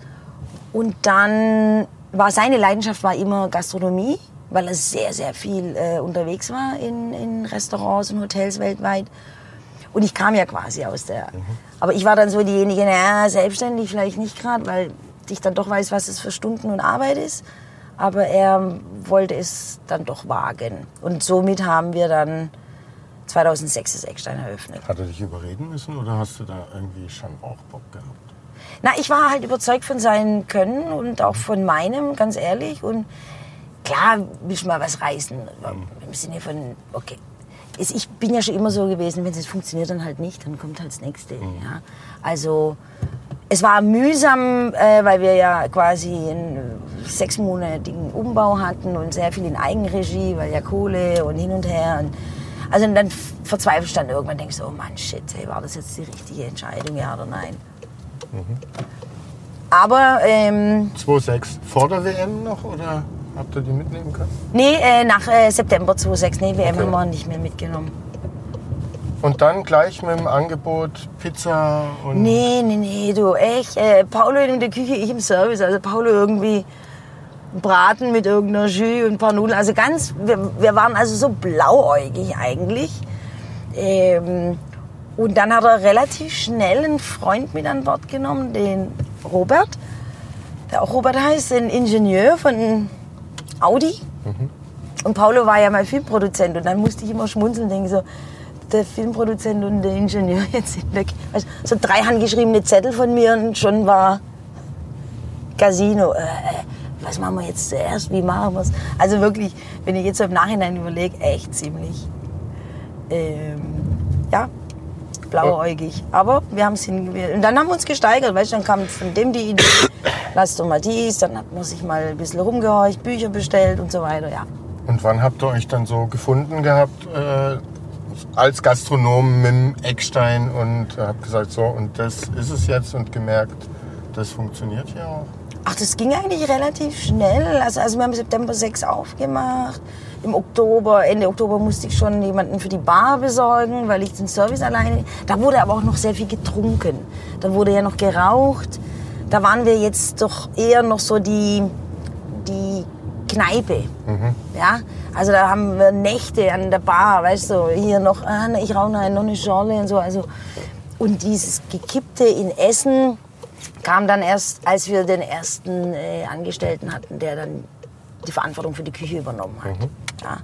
A: und dann war seine Leidenschaft war immer Gastronomie, weil er sehr, sehr viel äh, unterwegs war in, in Restaurants und Hotels weltweit. Und ich kam ja quasi aus der. Aber ich war dann so diejenige, naja, selbstständig vielleicht nicht gerade, weil ich dann doch weiß, was es für Stunden und Arbeit ist. Aber er wollte es dann doch wagen. Und somit haben wir dann 2006 das Eckstein eröffnet.
B: Hat er dich überreden müssen oder hast du da irgendwie schon auch Bock gehabt?
A: Na, ich war halt überzeugt von seinem Können und auch von meinem, ganz ehrlich. Und klar, will ich mal was reißen. Im Sinne von, okay. Ich bin ja schon immer so gewesen, wenn es nicht funktioniert, dann halt nicht, dann kommt halt das Nächste. Ja. Also, es war mühsam, äh, weil wir ja quasi einen sechsmonatigen Umbau hatten und sehr viel in Eigenregie, weil ja Kohle und hin und her. Und also und dann verzweifelst du dann irgendwann, denkst du, oh Mann, shit, hey, war das jetzt die richtige Entscheidung, ja oder nein? Aber ähm,
B: 2,6 vor der WM noch oder habt ihr die mitnehmen können?
A: nee, äh, nach äh, September 2006, nee, WM
B: Okay.
A: haben wir nicht mehr mitgenommen.
B: Und dann gleich mit dem Angebot Pizza und
A: Nee, nee, nee, du, echt. Äh, Paulo in der Küche, ich im Service. Also Paulo irgendwie Braten mit irgendeiner Jus und ein paar Nudeln. Also ganz, wir, wir waren also so blauäugig eigentlich. Ähm, und dann hat er relativ schnell einen Freund mit an Bord genommen, den Robert, der auch Robert heißt, ein Ingenieur von Audi. Und Paulo war ja mein Filmproduzent und dann musste ich immer schmunzeln und denken so, der Filmproduzent und der Ingenieur jetzt sind weg. Also, so drei handgeschriebene Zettel von mir und schon war Casino. Äh, äh, was machen wir jetzt zuerst? Wie machen wir es? Also wirklich, wenn ich jetzt im Nachhinein überlege, echt ziemlich, ähm, ja, blauäugig. Aber wir haben es hingewählt. Und dann haben wir uns gesteigert, weißt du, dann kam von dem die Idee, lass doch mal dies, dann hat man sich mal ein bisschen rumgehorcht, Bücher bestellt und so weiter, ja.
B: Und wann habt ihr euch dann so gefunden gehabt äh, als Gastronom mit dem Eckstein und habt gesagt, so und das ist es jetzt und gemerkt, das funktioniert ja auch?
A: Ach, das ging eigentlich relativ schnell. Also, also wir haben September 6 aufgemacht. Im Oktober, Ende Oktober musste ich schon jemanden für die Bar besorgen, weil ich den Service alleine. Da wurde aber auch noch sehr viel getrunken. Da wurde ja noch geraucht. Da waren wir jetzt doch eher noch so die, die Kneipe. Ja, also da haben wir Nächte an der Bar, weißt du, hier noch, ah, ich rauche noch eine- Schorle und so. Also, und dieses Gekippte in Essen kam dann erst, als wir den ersten äh, Angestellten hatten, der dann die Verantwortung für die Küche übernommen hat. Ja.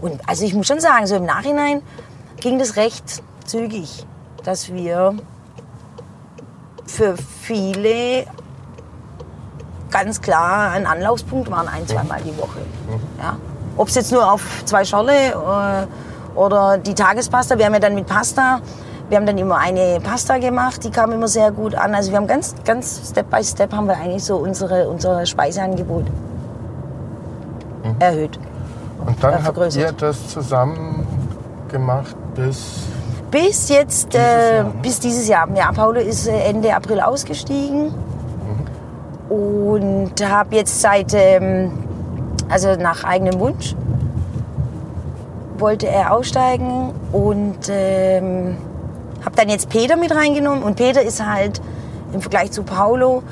A: Und also ich muss schon sagen, so im Nachhinein ging das recht zügig, dass wir für viele ganz klar ein Anlaufspunkt waren, ein, zweimal die Woche. Ja. Ob es jetzt nur auf zwei Scholle äh, oder die Tagespasta, wir haben ja dann mit Pasta, wir haben dann immer eine Pasta gemacht, die kam immer sehr gut an. Also wir haben ganz, ganz Step by Step haben wir eigentlich so unsere, unser Speiseangebot erhöht.
B: Und dann
A: Ja,
B: habt ihr das zusammen gemacht bis.
A: Bis jetzt,
B: Dieses
A: äh,
B: Jahr, ne?
A: bis dieses Jahr. Ja, Paulo ist äh, Ende April ausgestiegen und habe jetzt seit, ähm, also nach eigenem Wunsch, wollte er aussteigen und ähm, habe dann jetzt Peter mit reingenommen. Und Peter ist halt im Vergleich zu Paulo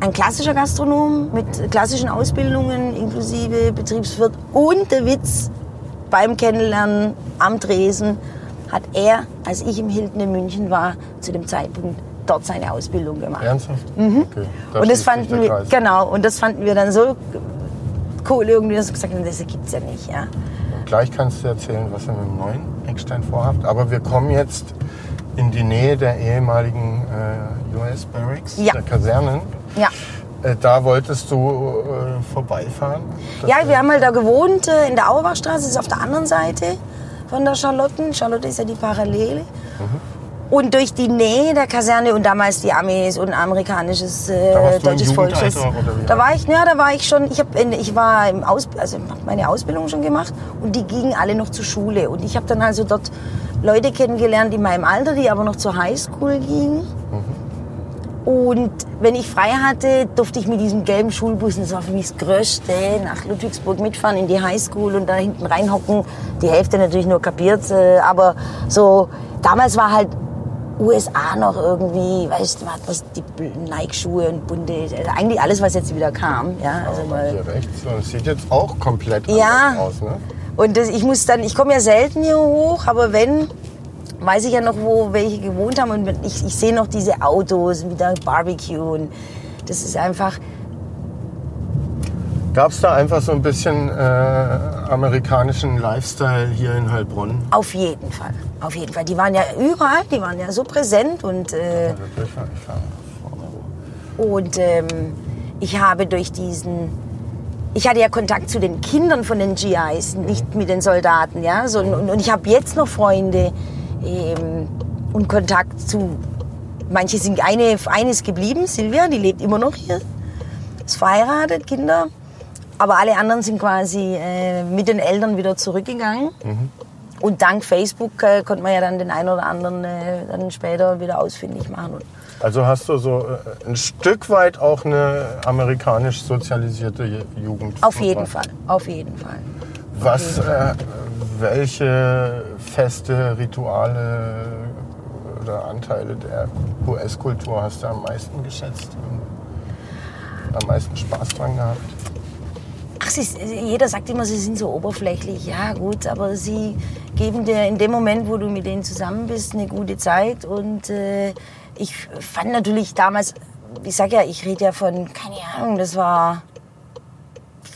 A: ein klassischer Gastronom mit klassischen Ausbildungen inklusive Betriebswirt. Und der Witz beim Kennenlernen am Tresen hat er, als ich im Hilton in München war, zu dem Zeitpunkt dort seine Ausbildung gemacht.
B: Ernsthaft? Okay. Da
A: Mhm. und das fanden wir, genau, und das fanden wir dann so cool irgendwie, dass wir gesagt haben, das gibt's ja nicht, ja.
B: Gleich kannst du erzählen, was ihr mit dem neuen Eckstein vorhabt. Aber wir kommen jetzt in die Nähe der ehemaligen äh, US Barracks,
A: Ja.
B: der Kasernen.
A: Ja.
B: Äh, da wolltest du äh, vorbeifahren?
A: Ja, wir haben halt da gewohnt äh, in der Auerbachstraße, das ist auf der anderen Seite von der Charlotten. Charlotte ist ja die Parallele. Und durch die Nähe der Kaserne und damals die Amis und amerikanisches äh, deutsches Volksfest. Da war ich, ja, da war ich schon, ich, hab, in- ich war im Aus, also meine Ausbildung schon gemacht und die gingen alle noch zur Schule. Und ich habe dann also dort Leute kennengelernt in meinem Alter, die aber noch zur Highschool gingen. Und wenn ich frei hatte, durfte ich mit diesem gelben Schulbus, das war für mich das Größte, nach Ludwigsburg mitfahren in die Highschool und da hinten reinhocken. Die Hälfte natürlich nur kapiert, äh, aber so, damals war halt USA noch irgendwie, weißt du, was, die Nike-Schuhe und bunte, also eigentlich alles, was jetzt wieder kam. Ja, also
B: Aber
A: mal,
B: rechts. Es sieht jetzt auch komplett
A: Ja.
B: anders aus. Ne?
A: und das, ich muss dann, ich komme ja selten hier hoch, aber wenn, weiß ich ja noch, wo welche gewohnt haben und ich, ich sehe noch diese Autos und wieder Barbecue und das ist einfach,
B: Gab es da einfach so ein bisschen äh, amerikanischen Lifestyle hier in Heilbronn?
A: auf jeden Fall, auf jeden Fall. Die waren ja überall, die waren ja so präsent und, äh, und ähm, ich habe durch diesen, ich hatte ja Kontakt zu den Kindern von den GIs, nicht mit den Soldaten, ja, so, und, und ich habe jetzt noch Freunde ähm, und Kontakt zu, manche sind, eine, eine ist geblieben, Silvia, die lebt immer noch hier, ist verheiratet, Kinder, aber alle anderen sind quasi äh, mit den Eltern wieder zurückgegangen. Und dank Facebook äh, konnte man ja dann den einen oder anderen äh, dann später wieder ausfindig machen.
B: Also hast du so äh, ein Stück weit auch eine amerikanisch sozialisierte Ju- Jugend.
A: auf jeden. Fall, auf jeden Fall.
B: Was, äh, welche Feste, Rituale oder Anteile der US-Kultur hast du am meisten geschätzt? und Am meisten Spaß dran gehabt?
A: Ist- jeder sagt immer, sie sind so oberflächlich. Ja, gut, aber sie geben dir in dem Moment, wo du mit denen zusammen bist, eine gute Zeit. Und äh, ich fand natürlich damals, ich sag ja, ich rede ja von, keine Ahnung, das war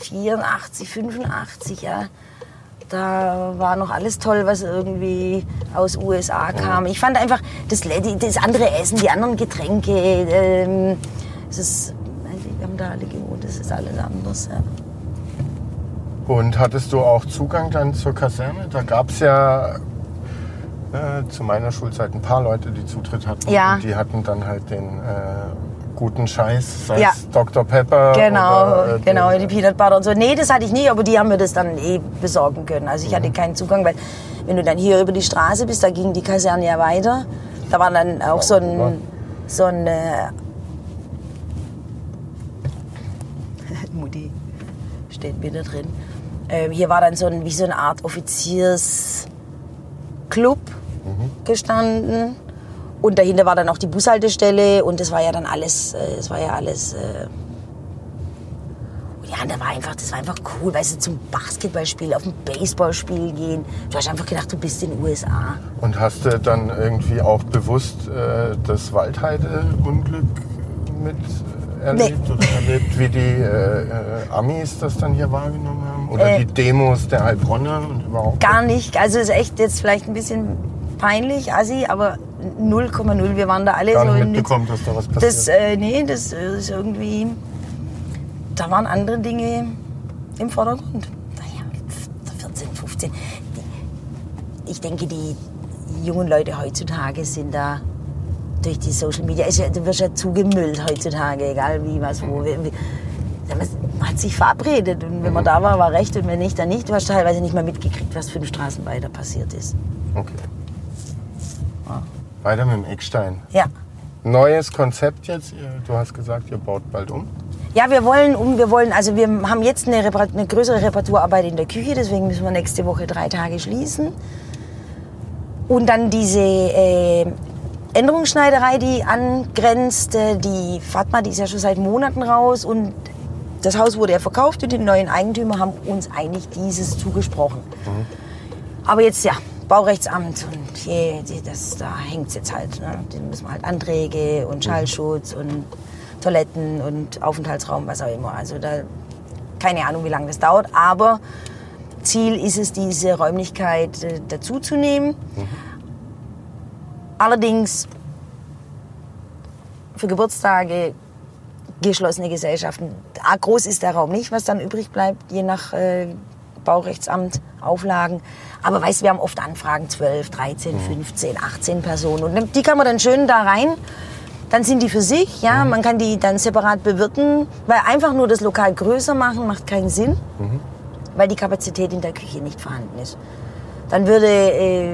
A: 84, 85, ja. Da war noch alles toll, was irgendwie aus USA kam. Ich fand einfach das, das andere Essen, die anderen Getränke, ähm, das ist, wir haben da alle gewohnt, das ist alles anders. Ja.
B: Und hattest du auch Zugang dann zur Kaserne? Da gab es ja äh, zu meiner Schulzeit ein paar Leute, die Zutritt hatten.
A: Ja.
B: Und die hatten dann halt den äh, guten Scheiß, sei
A: Ja.
B: es Dr. Pepper.
A: Genau,
B: oder, äh,
A: genau,
B: den,
A: die Peanut Butter und so. Nee, das hatte ich nie, aber die haben mir das dann eh besorgen können. Also ich hatte
B: Mhm.
A: keinen Zugang, weil wenn du dann hier über die Straße bist, da ging die Kaserne ja weiter. Da war dann auch so ein, so ein äh, Mutti steht da drin. Ähm, hier war dann so ein, wie so eine Art Offiziersclub gestanden. Und dahinter war dann auch die Bushaltestelle und das war ja dann alles, äh, das war ja alles. Äh, Ja, da war einfach, das war einfach cool, weißt du, zum Basketballspiel, auf ein Baseballspiel gehen. Du hast einfach gedacht, du bist in den USA.
B: Und hast du dann irgendwie auch bewusst äh, das Waldheide-Unglück mit äh, erlebt oder erlebt, wie die äh, äh, Amis das dann hier wahrgenommen haben? Oder
A: Äh,
B: die Demos der Heilbronner und überhaupt?
A: Gar nicht. Also ist echt jetzt vielleicht ein bisschen peinlich, assi, aber 0,0. Wir waren da alle
B: Gar
A: so
B: nicht
A: in
B: mitbekommen, dass da was passiert.
A: Das, äh, nee, das ist irgendwie. Da waren andere Dinge im Vordergrund. Naja, 14, 15. Die, ich denke, die jungen Leute heutzutage sind da durch die Social Media. Ist ja, du wirst ja zugemüllt heutzutage, egal wie, was, wo. Wie, man hat sich verabredet und wenn man da war, war recht und wenn nicht, dann nicht. Du hast teilweise nicht mal mitgekriegt, was fünf Straßen weiter passiert ist.
B: Okay. Weiter mit dem Eckstein.
A: Ja.
B: Neues Konzept jetzt. Du hast gesagt, ihr baut bald um.
A: Ja, wir wollen um, wir wollen, also wir haben jetzt eine, eine größere Reparaturarbeit in der Küche, deswegen müssen wir nächste Woche drei Tage schließen. Und dann diese äh, Änderungsschneiderei, die angrenzt, die Fatma, die ist ja schon seit Monaten raus und das Haus wurde ja verkauft und die neuen Eigentümer haben uns eigentlich dieses zugesprochen. Aber jetzt ja, Baurechtsamt und je, das, da hängt es jetzt halt. Ne? Da müssen wir halt Anträge und Schallschutz und Toiletten und Aufenthaltsraum, was auch immer. Also da keine Ahnung, wie lange das dauert. Aber Ziel ist es, diese Räumlichkeit äh, dazuzunehmen. Allerdings für Geburtstage, geschlossene Gesellschaften. Ah, Groß ist der Raum nicht, was dann übrig bleibt, je nach äh, Baurechtsamt, Auflagen. Aber weißt wir haben oft Anfragen, 12, 13, 15, 18 Personen. Und die kann man dann schön da rein. Dann sind die für sich, ja. Man kann die dann separat bewirten, weil einfach nur das Lokal größer machen macht keinen Sinn, weil die Kapazität in der Küche nicht vorhanden ist. Dann würde, äh,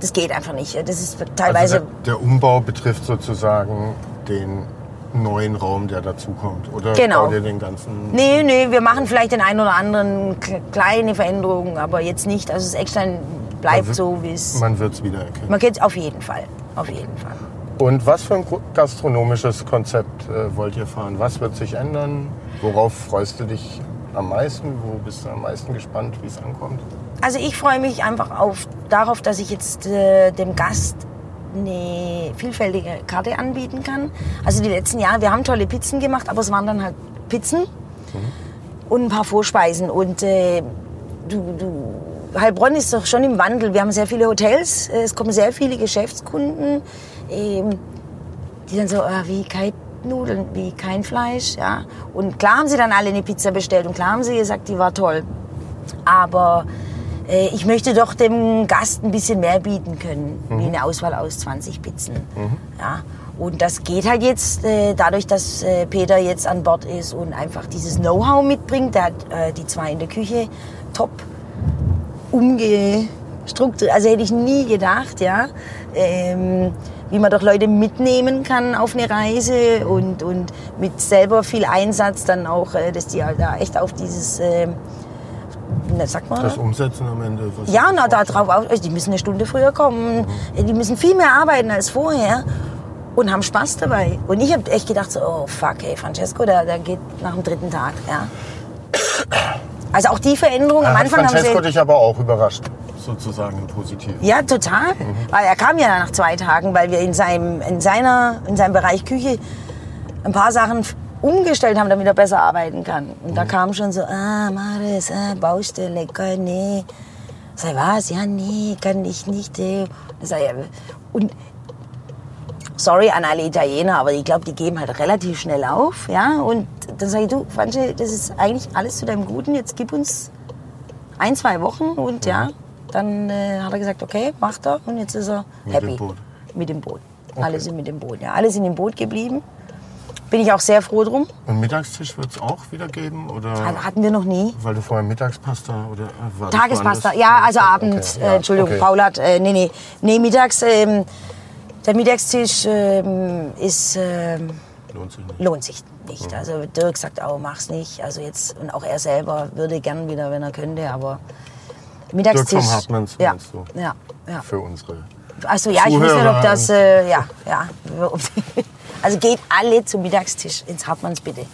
A: das geht einfach nicht. Das ist teilweise
B: Also der, der Umbau betrifft sozusagen den neuen Raum, der dazukommt. Oder
A: Genau.
B: baut ihr den ganzen...
A: Nee, nee, wir machen vielleicht den einen oder anderen kleine Veränderungen, aber jetzt nicht. Also das Eckstein bleibt
B: Man
A: so, wie es.
B: Man wird es wiedererkennen.
A: Man kennt auf jeden Fall. Auf jeden Fall.
B: Und was für ein gastronomisches Konzept äh, wollt ihr fahren? Was wird sich ändern? Worauf freust du dich am meisten? Wo bist du am meisten gespannt, wie es ankommt?
A: Also ich freue mich einfach auf, darauf, dass ich jetzt äh, dem Gast eine vielfältige Karte anbieten kann. Also die letzten Jahre, wir haben tolle Pizzen gemacht, aber es waren dann halt Pizzen und ein paar Vorspeisen. Und äh, du, du, Heilbronn ist doch schon im Wandel. Wir haben sehr viele Hotels, äh, es kommen sehr viele Geschäftskunden, ähm, die dann so, ah, wie kein Nudeln, wie kein Fleisch. Ja. Und klar haben sie dann alle eine Pizza bestellt und klar haben sie gesagt, die war toll. Aber äh, ich möchte doch dem Gast ein bisschen mehr bieten können, wie eine Auswahl aus 20 Pizzen. Ja. Und das geht halt jetzt äh, dadurch, dass äh, Peter jetzt an Bord ist und einfach dieses Know-how mitbringt. Der hat äh, die zwei in der Küche top umgestrukturiert. Also hätte ich nie gedacht, ja. Ähm, wie man doch Leute mitnehmen kann auf eine Reise und, und mit selber viel Einsatz dann auch, äh, dass die halt da echt auf dieses, äh, na, sag mal,
B: Das Umsetzen am Ende?
A: Ja, na, da drauf, auch- die müssen eine Stunde früher kommen. Die müssen viel mehr arbeiten als vorher und haben Spaß dabei. Und ich habe echt gedacht, so, oh fuck, hey, Francesco, der, der geht nach dem dritten Tag. Ja. Also auch die Veränderung am
B: Hat
A: Anfang haben
B: Francesco
A: sie.
B: dich aber auch überrascht, sozusagen im Positiven.
A: Ja, total. Weil er kam ja nach zwei Tagen, weil wir in seinem, in seiner, in seinem Bereich Küche ein paar Sachen umgestellt haben, damit er besser arbeiten kann. Und da kam schon so, ah, Maris, ah, Baustelle, geil, nee. Sag, was? Ja, nee, kann ich nicht. ja, und sorry an alle Italiener, aber ich glaube, die geben halt relativ schnell auf. Ja? Und dann sage ich, du, Franche, das ist eigentlich alles zu deinem Guten. Jetzt gib uns ein, zwei Wochen und ja, dann äh, hat er gesagt, okay, macht er. Und jetzt ist er
B: Mit
A: happy.
B: dem Boot.
A: Mit dem Boot. Alle sind mit dem Boot, ja. Alle sind im Boot geblieben. Bin ich auch sehr froh drum.
B: Und Mittagstisch wird es auch wieder geben? Oder
A: Hatten wir noch nie.
B: weil du vorher Mittagspasta oder äh,
A: Tagespasta, ja, also Abend,
B: Okay,
A: äh, Entschuldigung,
B: okay.
A: Paul hat, äh, nee, nee, nee, mittags, ähm, der Mittagstisch ähm, ist, ähm,
B: Lohnt sich nicht.
A: lohnt sich nicht. Also Dirk sagt auch, mach's nicht. Also jetzt, und auch er selber würde gern wieder, wenn er könnte, aber Mittagstisch.
B: Dirk vom Hartmanns
A: ja,
B: du?
A: ja, ja.
B: Für unsere.
A: Also ja, ich weiß nicht, ob
B: Zuhörer
A: das, äh, ja, ja. Also geht alle zum Mittagstisch ins Hartmanns bitte.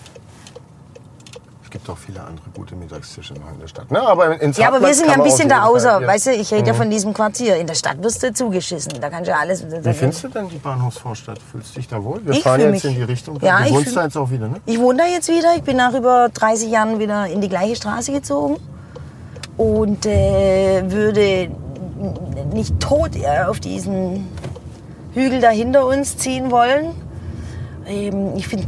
B: Es gibt auch viele andere gute Mittagstische noch in der Stadt. Ne? Aber ins
A: Ja, aber wir sind ja ein bisschen da außer.
B: Ja.
A: Weißt du, ich rede ja von diesem Quartier. In der Stadt wirst du zugeschissen. Da kannst du ja alles.
B: Wie findest du denn die Bahnhofsvorstadt? Fühlst du dich da wohl? Wir
A: Ich
B: fahren jetzt
A: mich-
B: in die Richtung.
A: Ja,
B: du wohnst da jetzt auch wieder, ne?
A: Ich wohne da jetzt wieder. Ich bin nach über 30 Jahren wieder in die gleiche Straße gezogen und äh, würde nicht tot äh, auf diesen Hügel da hinter uns ziehen wollen. Ähm, ich finde,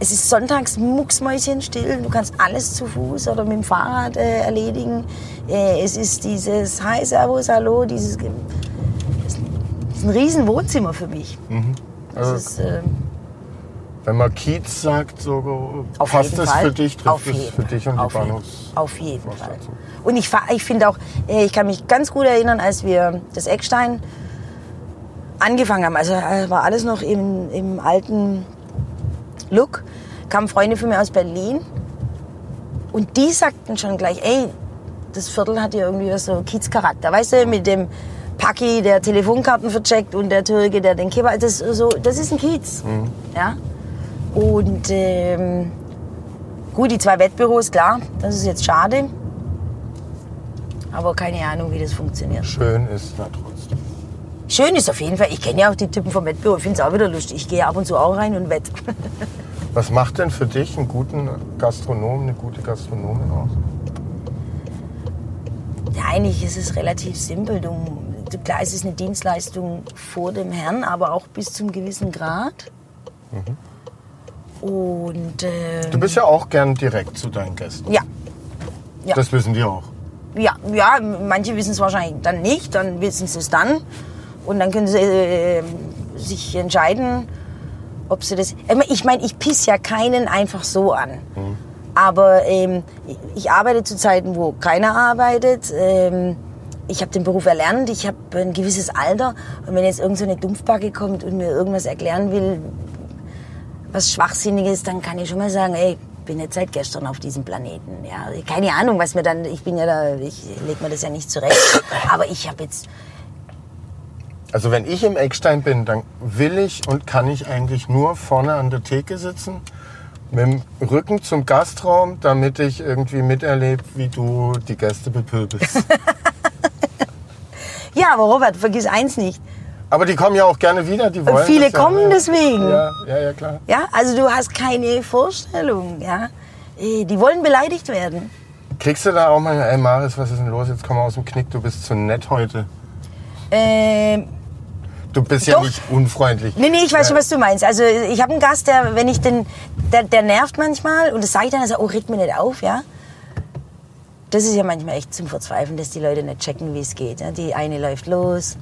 A: es ist sonntags mucksmäuschenstill. Du kannst alles zu Fuß oder mit dem Fahrrad äh, erledigen. Äh, es ist dieses Hi, Servus, Hallo, dieses. Es ist ein riesen Wohnzimmer für mich. Das
B: Also,
A: ist, ähm,
B: wenn man Kiez sagt, so
A: Auf
B: passt es
A: Fall.
B: für dich, trifft es für dich und
A: Auf
B: die Bahnhofs.
A: Auf jeden Fall. Und ich, ich finde auch, äh, ich kann mich ganz gut erinnern, als wir das Eckstein angefangen haben. Also äh, war alles noch im, im alten Look. Kamen Freunde von mir aus Berlin und die sagten schon gleich, ey, das Viertel hat ja irgendwie was so Kiezcharakter. Weißt du, mit dem Paki, der Telefonkarten vercheckt und der Türke, der den Kebab, das, ist so, das ist ein Kiez. Ja? Und ähm, gut, die zwei Wettbüros, klar, das ist jetzt schade. Aber keine Ahnung, wie das funktioniert.
B: Schön ist da trotzdem.
A: Schön ist auf jeden Fall, ich kenne ja auch die Typen vom Wettbüro, ich finde es auch wieder lustig. Ich gehe ab und zu auch rein und wett.
B: Was macht denn für dich einen guten Gastronom, eine gute Gastronomin aus?
A: Ja, eigentlich ist es relativ simpel. Du, klar, es ist eine Dienstleistung vor dem Herrn, aber auch bis zum gewissen Grad. Und ähm,
B: Du bist ja auch gern direkt zu deinen Gästen.
A: ja, Ja.
B: Das wissen die auch.
A: ja, ja, manche wissen es wahrscheinlich dann nicht, dann wissen sie es dann. Und dann können sie äh, sich entscheiden, ob sie das. Ich meine, Ich meine, ich piss ja keinen einfach so an. Aber ähm, ich arbeite zu Zeiten, wo keiner arbeitet. Ähm, ich habe den Beruf erlernt, ich habe ein gewisses Alter. Und wenn jetzt irgend so eine Dumpfbacke kommt und mir irgendwas erklären will, was Schwachsinniges, dann kann ich schon mal sagen, ey, bin jetzt seit gestern auf diesem Planeten. Ja, keine Ahnung, was mir dann, ich bin ja da, ich leg mir das ja nicht zurecht. Aber ich habe jetzt,
B: Also wenn ich im Eckstein bin, dann will ich und kann ich eigentlich nur vorne an der Theke sitzen, mit dem Rücken zum Gastraum, damit ich irgendwie miterlebe, wie du die Gäste bepöbelst.
A: ja, aber Robert, vergiss eins nicht.
B: Aber die kommen ja auch gerne wieder, die wollen
A: viele
B: das ja.
A: kommen deswegen.
B: Ja, ja, ja, klar.
A: Ja, also du hast keine Vorstellung, ja. Eh, Die wollen beleidigt werden.
B: Kriegst du da auch mal, ey Maris, was ist denn los? Jetzt komm mal aus dem Knick, du bist zu nett heute.
A: Ähm,
B: Du bist ja
A: Doch.
B: nicht unfreundlich.
A: Nee, nee, ich weiß schon, was du meinst. Also ich habe einen Gast, der, wenn ich den, der, der nervt manchmal und das sage ich dann, also, oh, regt mir nicht auf, ja. Das ist ja manchmal echt zum Verzweifeln, dass die Leute nicht checken, wie es geht. Ja? Die eine läuft los.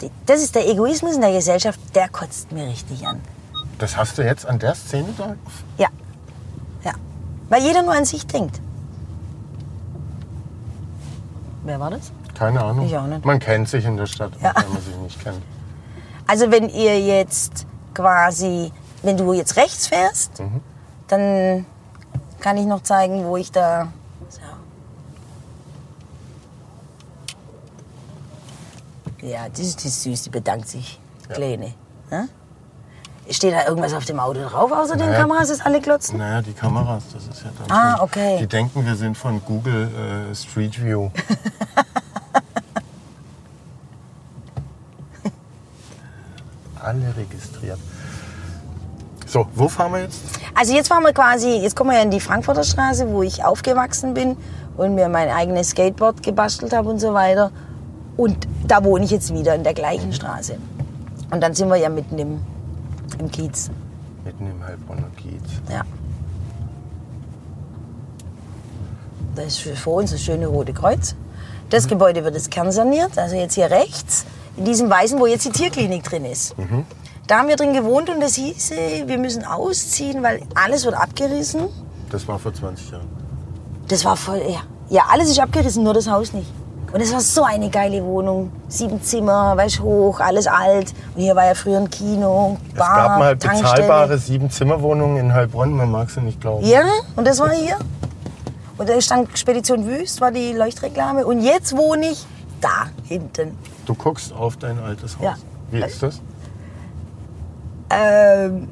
A: Die, das ist der Egoismus in der Gesellschaft, der kotzt mir richtig an.
B: Das hast du jetzt an der Szene da?
A: Ja, ja. Weil jeder nur an sich denkt. Wer war das?
B: Keine Ahnung.
A: Ich auch nicht.
B: Man kennt sich in der Stadt,
A: Ja.
B: auch wenn man sich nicht kennt.
A: Also wenn ihr jetzt quasi, wenn du jetzt rechts fährst,
B: Mhm.
A: dann kann ich noch zeigen, wo ich da. So. Ja, die ist, die ist süß, die bedankt sich.
B: Ja.
A: Kleine. Ja? Steht da irgendwas auf dem Auto drauf, außer den
B: Naja.
A: Kameras, das alle glotzen?
B: Naja, die Kameras, das ist ja dann
A: Ah, okay.
B: Die denken, wir sind von Google äh, Street View. Alle registriert. So, wo fahren wir jetzt?
A: Also jetzt fahren wir quasi, jetzt kommen wir ja in die Frankfurter Straße, wo ich aufgewachsen bin und mir mein eigenes Skateboard gebastelt habe und so weiter. Und da wohne ich jetzt wieder in der gleichen Straße. Und dann sind wir ja mitten im, im Kiez.
B: Mitten im Heilbronner Kiez.
A: Ja. Da ist vor uns das schöne Rote Kreuz. Das Gebäude wird jetzt kernsaniert, also jetzt hier rechts, in diesem Weißen, wo jetzt die Tierklinik drin ist. Da haben wir drin gewohnt und das hieß, äh, wir müssen ausziehen, weil alles wird abgerissen.
B: Das war vor 20 Jahren.
A: Das war voll, ja. Ja, alles ist abgerissen, nur das Haus nicht. Und es war so eine geile Wohnung. Sieben Zimmer, weiß hoch, alles alt. Und hier war ja früher ein Kino,
B: Es
A: Bar,
B: gab mal bezahlbare Sieben-Zimmer-Wohnungen in Heilbronn, man mag sie nicht glauben.
A: Ja, und das war hier. Und da stand Spedition Wüst, war die Leuchtreklame. Und jetzt wohne ich da hinten.
B: Du guckst auf dein altes Haus.
A: Ja.
B: Wie ist das?
A: Ähm,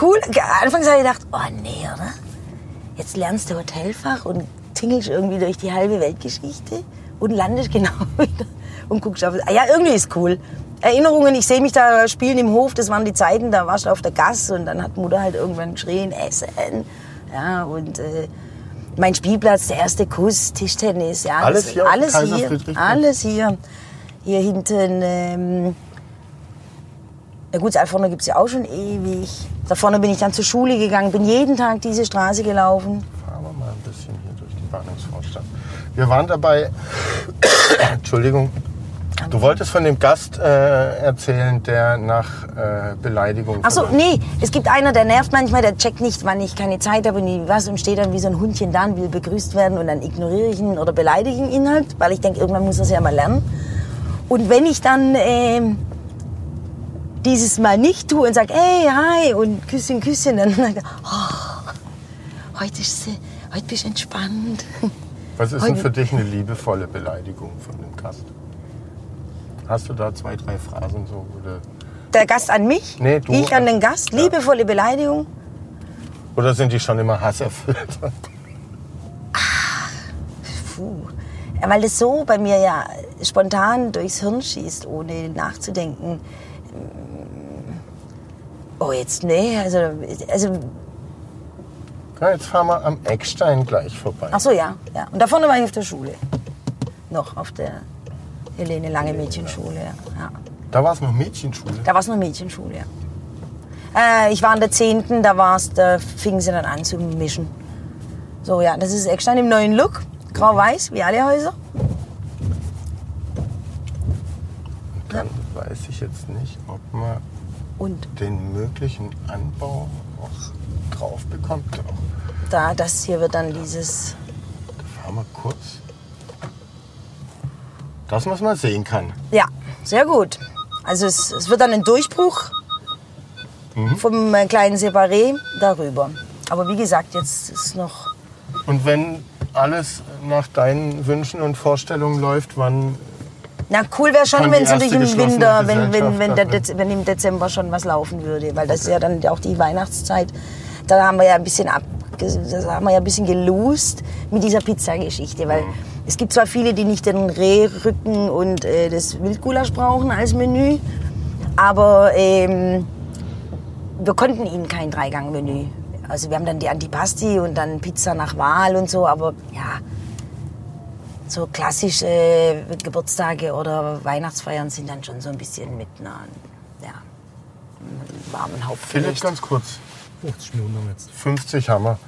A: cool. Anfangs habe ich gedacht, oh nee, oder? jetzt lernst du Hotelfach und tingelst irgendwie durch die halbe Weltgeschichte und landest genau wieder und guckst auf. Ah Ja, irgendwie ist cool. Erinnerungen, ich sehe mich da spielen im Hof, das waren die Zeiten, da warst du auf der Gas und dann hat Mutter halt irgendwann geschrien, Essen. Ja, und äh, mein Spielplatz, der erste Kuss, Tischtennis, ja.
B: Alles hier
A: alles hier, alles hier. Hier hinten, ähm, ja gut, da vorne gibt's ja auch schon ewig. Da vorne bin ich dann zur Schule gegangen, bin jeden Tag diese Straße gelaufen.
B: Fahren wir mal ein bisschen hier durch die Bahnhofsvorstadt. Wir waren dabei, Entschuldigung, du wolltest von dem Gast äh, erzählen, der nach äh, Beleidigung...
A: Ach so,
B: verlangt.
A: nee, es gibt einer, der nervt manchmal, der checkt nicht, wann ich keine Zeit habe und was und steht dann wie so ein Hundchen da und will begrüßt werden und dann ignoriere ich ihn oder beleidige ihn Inhalt, weil ich denke, irgendwann muss er es ja mal lernen. Und wenn ich dann ähm, dieses Mal nicht tue und sage, hey, hi und Küsschen, Küsschen, dann sagt er, oh, heute, ist, heute bist du entspannt.
B: Was ist denn
A: Heute-
B: für dich eine liebevolle Beleidigung von dem Gast? Hast du da zwei, drei Phrasen so? Oder,
A: Der Gast an mich,
B: Nee, du-
A: ich an den Gast,
B: Ja.
A: liebevolle Beleidigung.
B: oder sind die schon immer hasserfüllt?
A: Ja, weil das so bei mir ja spontan durchs Hirn schießt, ohne nachzudenken. Oh, jetzt, nee, also, also
B: Ja, jetzt fahren wir am Eckstein gleich vorbei.
A: ach so, ja, ja. Und da vorne war ich auf der Schule. Noch auf der Helene Lange Mädchenschule, ja.
B: Da war es noch Mädchenschule.
A: Da war es noch Mädchenschule, ja. Äh, ich war in der 10., da, war's, da fingen sie dann an zu mischen. So, ja, das ist Eckstein im neuen Look. Grau-weiß, wie alle Häuser.
B: Dann weiß ich jetzt nicht, ob man
A: Und
B: den möglichen Anbau auch drauf bekommt. Doch.
A: da, das hier wird dann dieses
B: Fahren wir kurz. Dass man es mal sehen kann.
A: Ja, sehr gut. Also es, es wird dann ein Durchbruch vom äh, kleinen Separé darüber. Aber wie gesagt, jetzt ist noch.
B: Und wenn alles nach deinen Wünschen und Vorstellungen läuft, wann
A: Na cool wäre schon, wenn es natürlich im Winter, wenn, wenn, wenn, Dez, wenn im Dezember schon was laufen würde. Weil das ist ja dann auch die Weihnachtszeit. Da haben wir ja ein bisschen ab, das haben wir ja ein bisschen gelost mit dieser Pizza-Geschichte. Weil es gibt zwar viele, die nicht den Rehrücken und äh, das Wildgulasch brauchen als Menü, aber ähm, wir konnten ihnen kein Dreigang-Menü. Also wir haben dann die Antipasti und dann Pizza nach Wahl und so, aber ja, so klassische Geburtstage oder Weihnachtsfeiern sind dann schon so ein bisschen mit einer ja, einem warmen
B: Philipp,
A: Hauptgericht.
B: ganz kurz.
D: 50 Minuten haben wir jetzt.
B: 50 haben wir.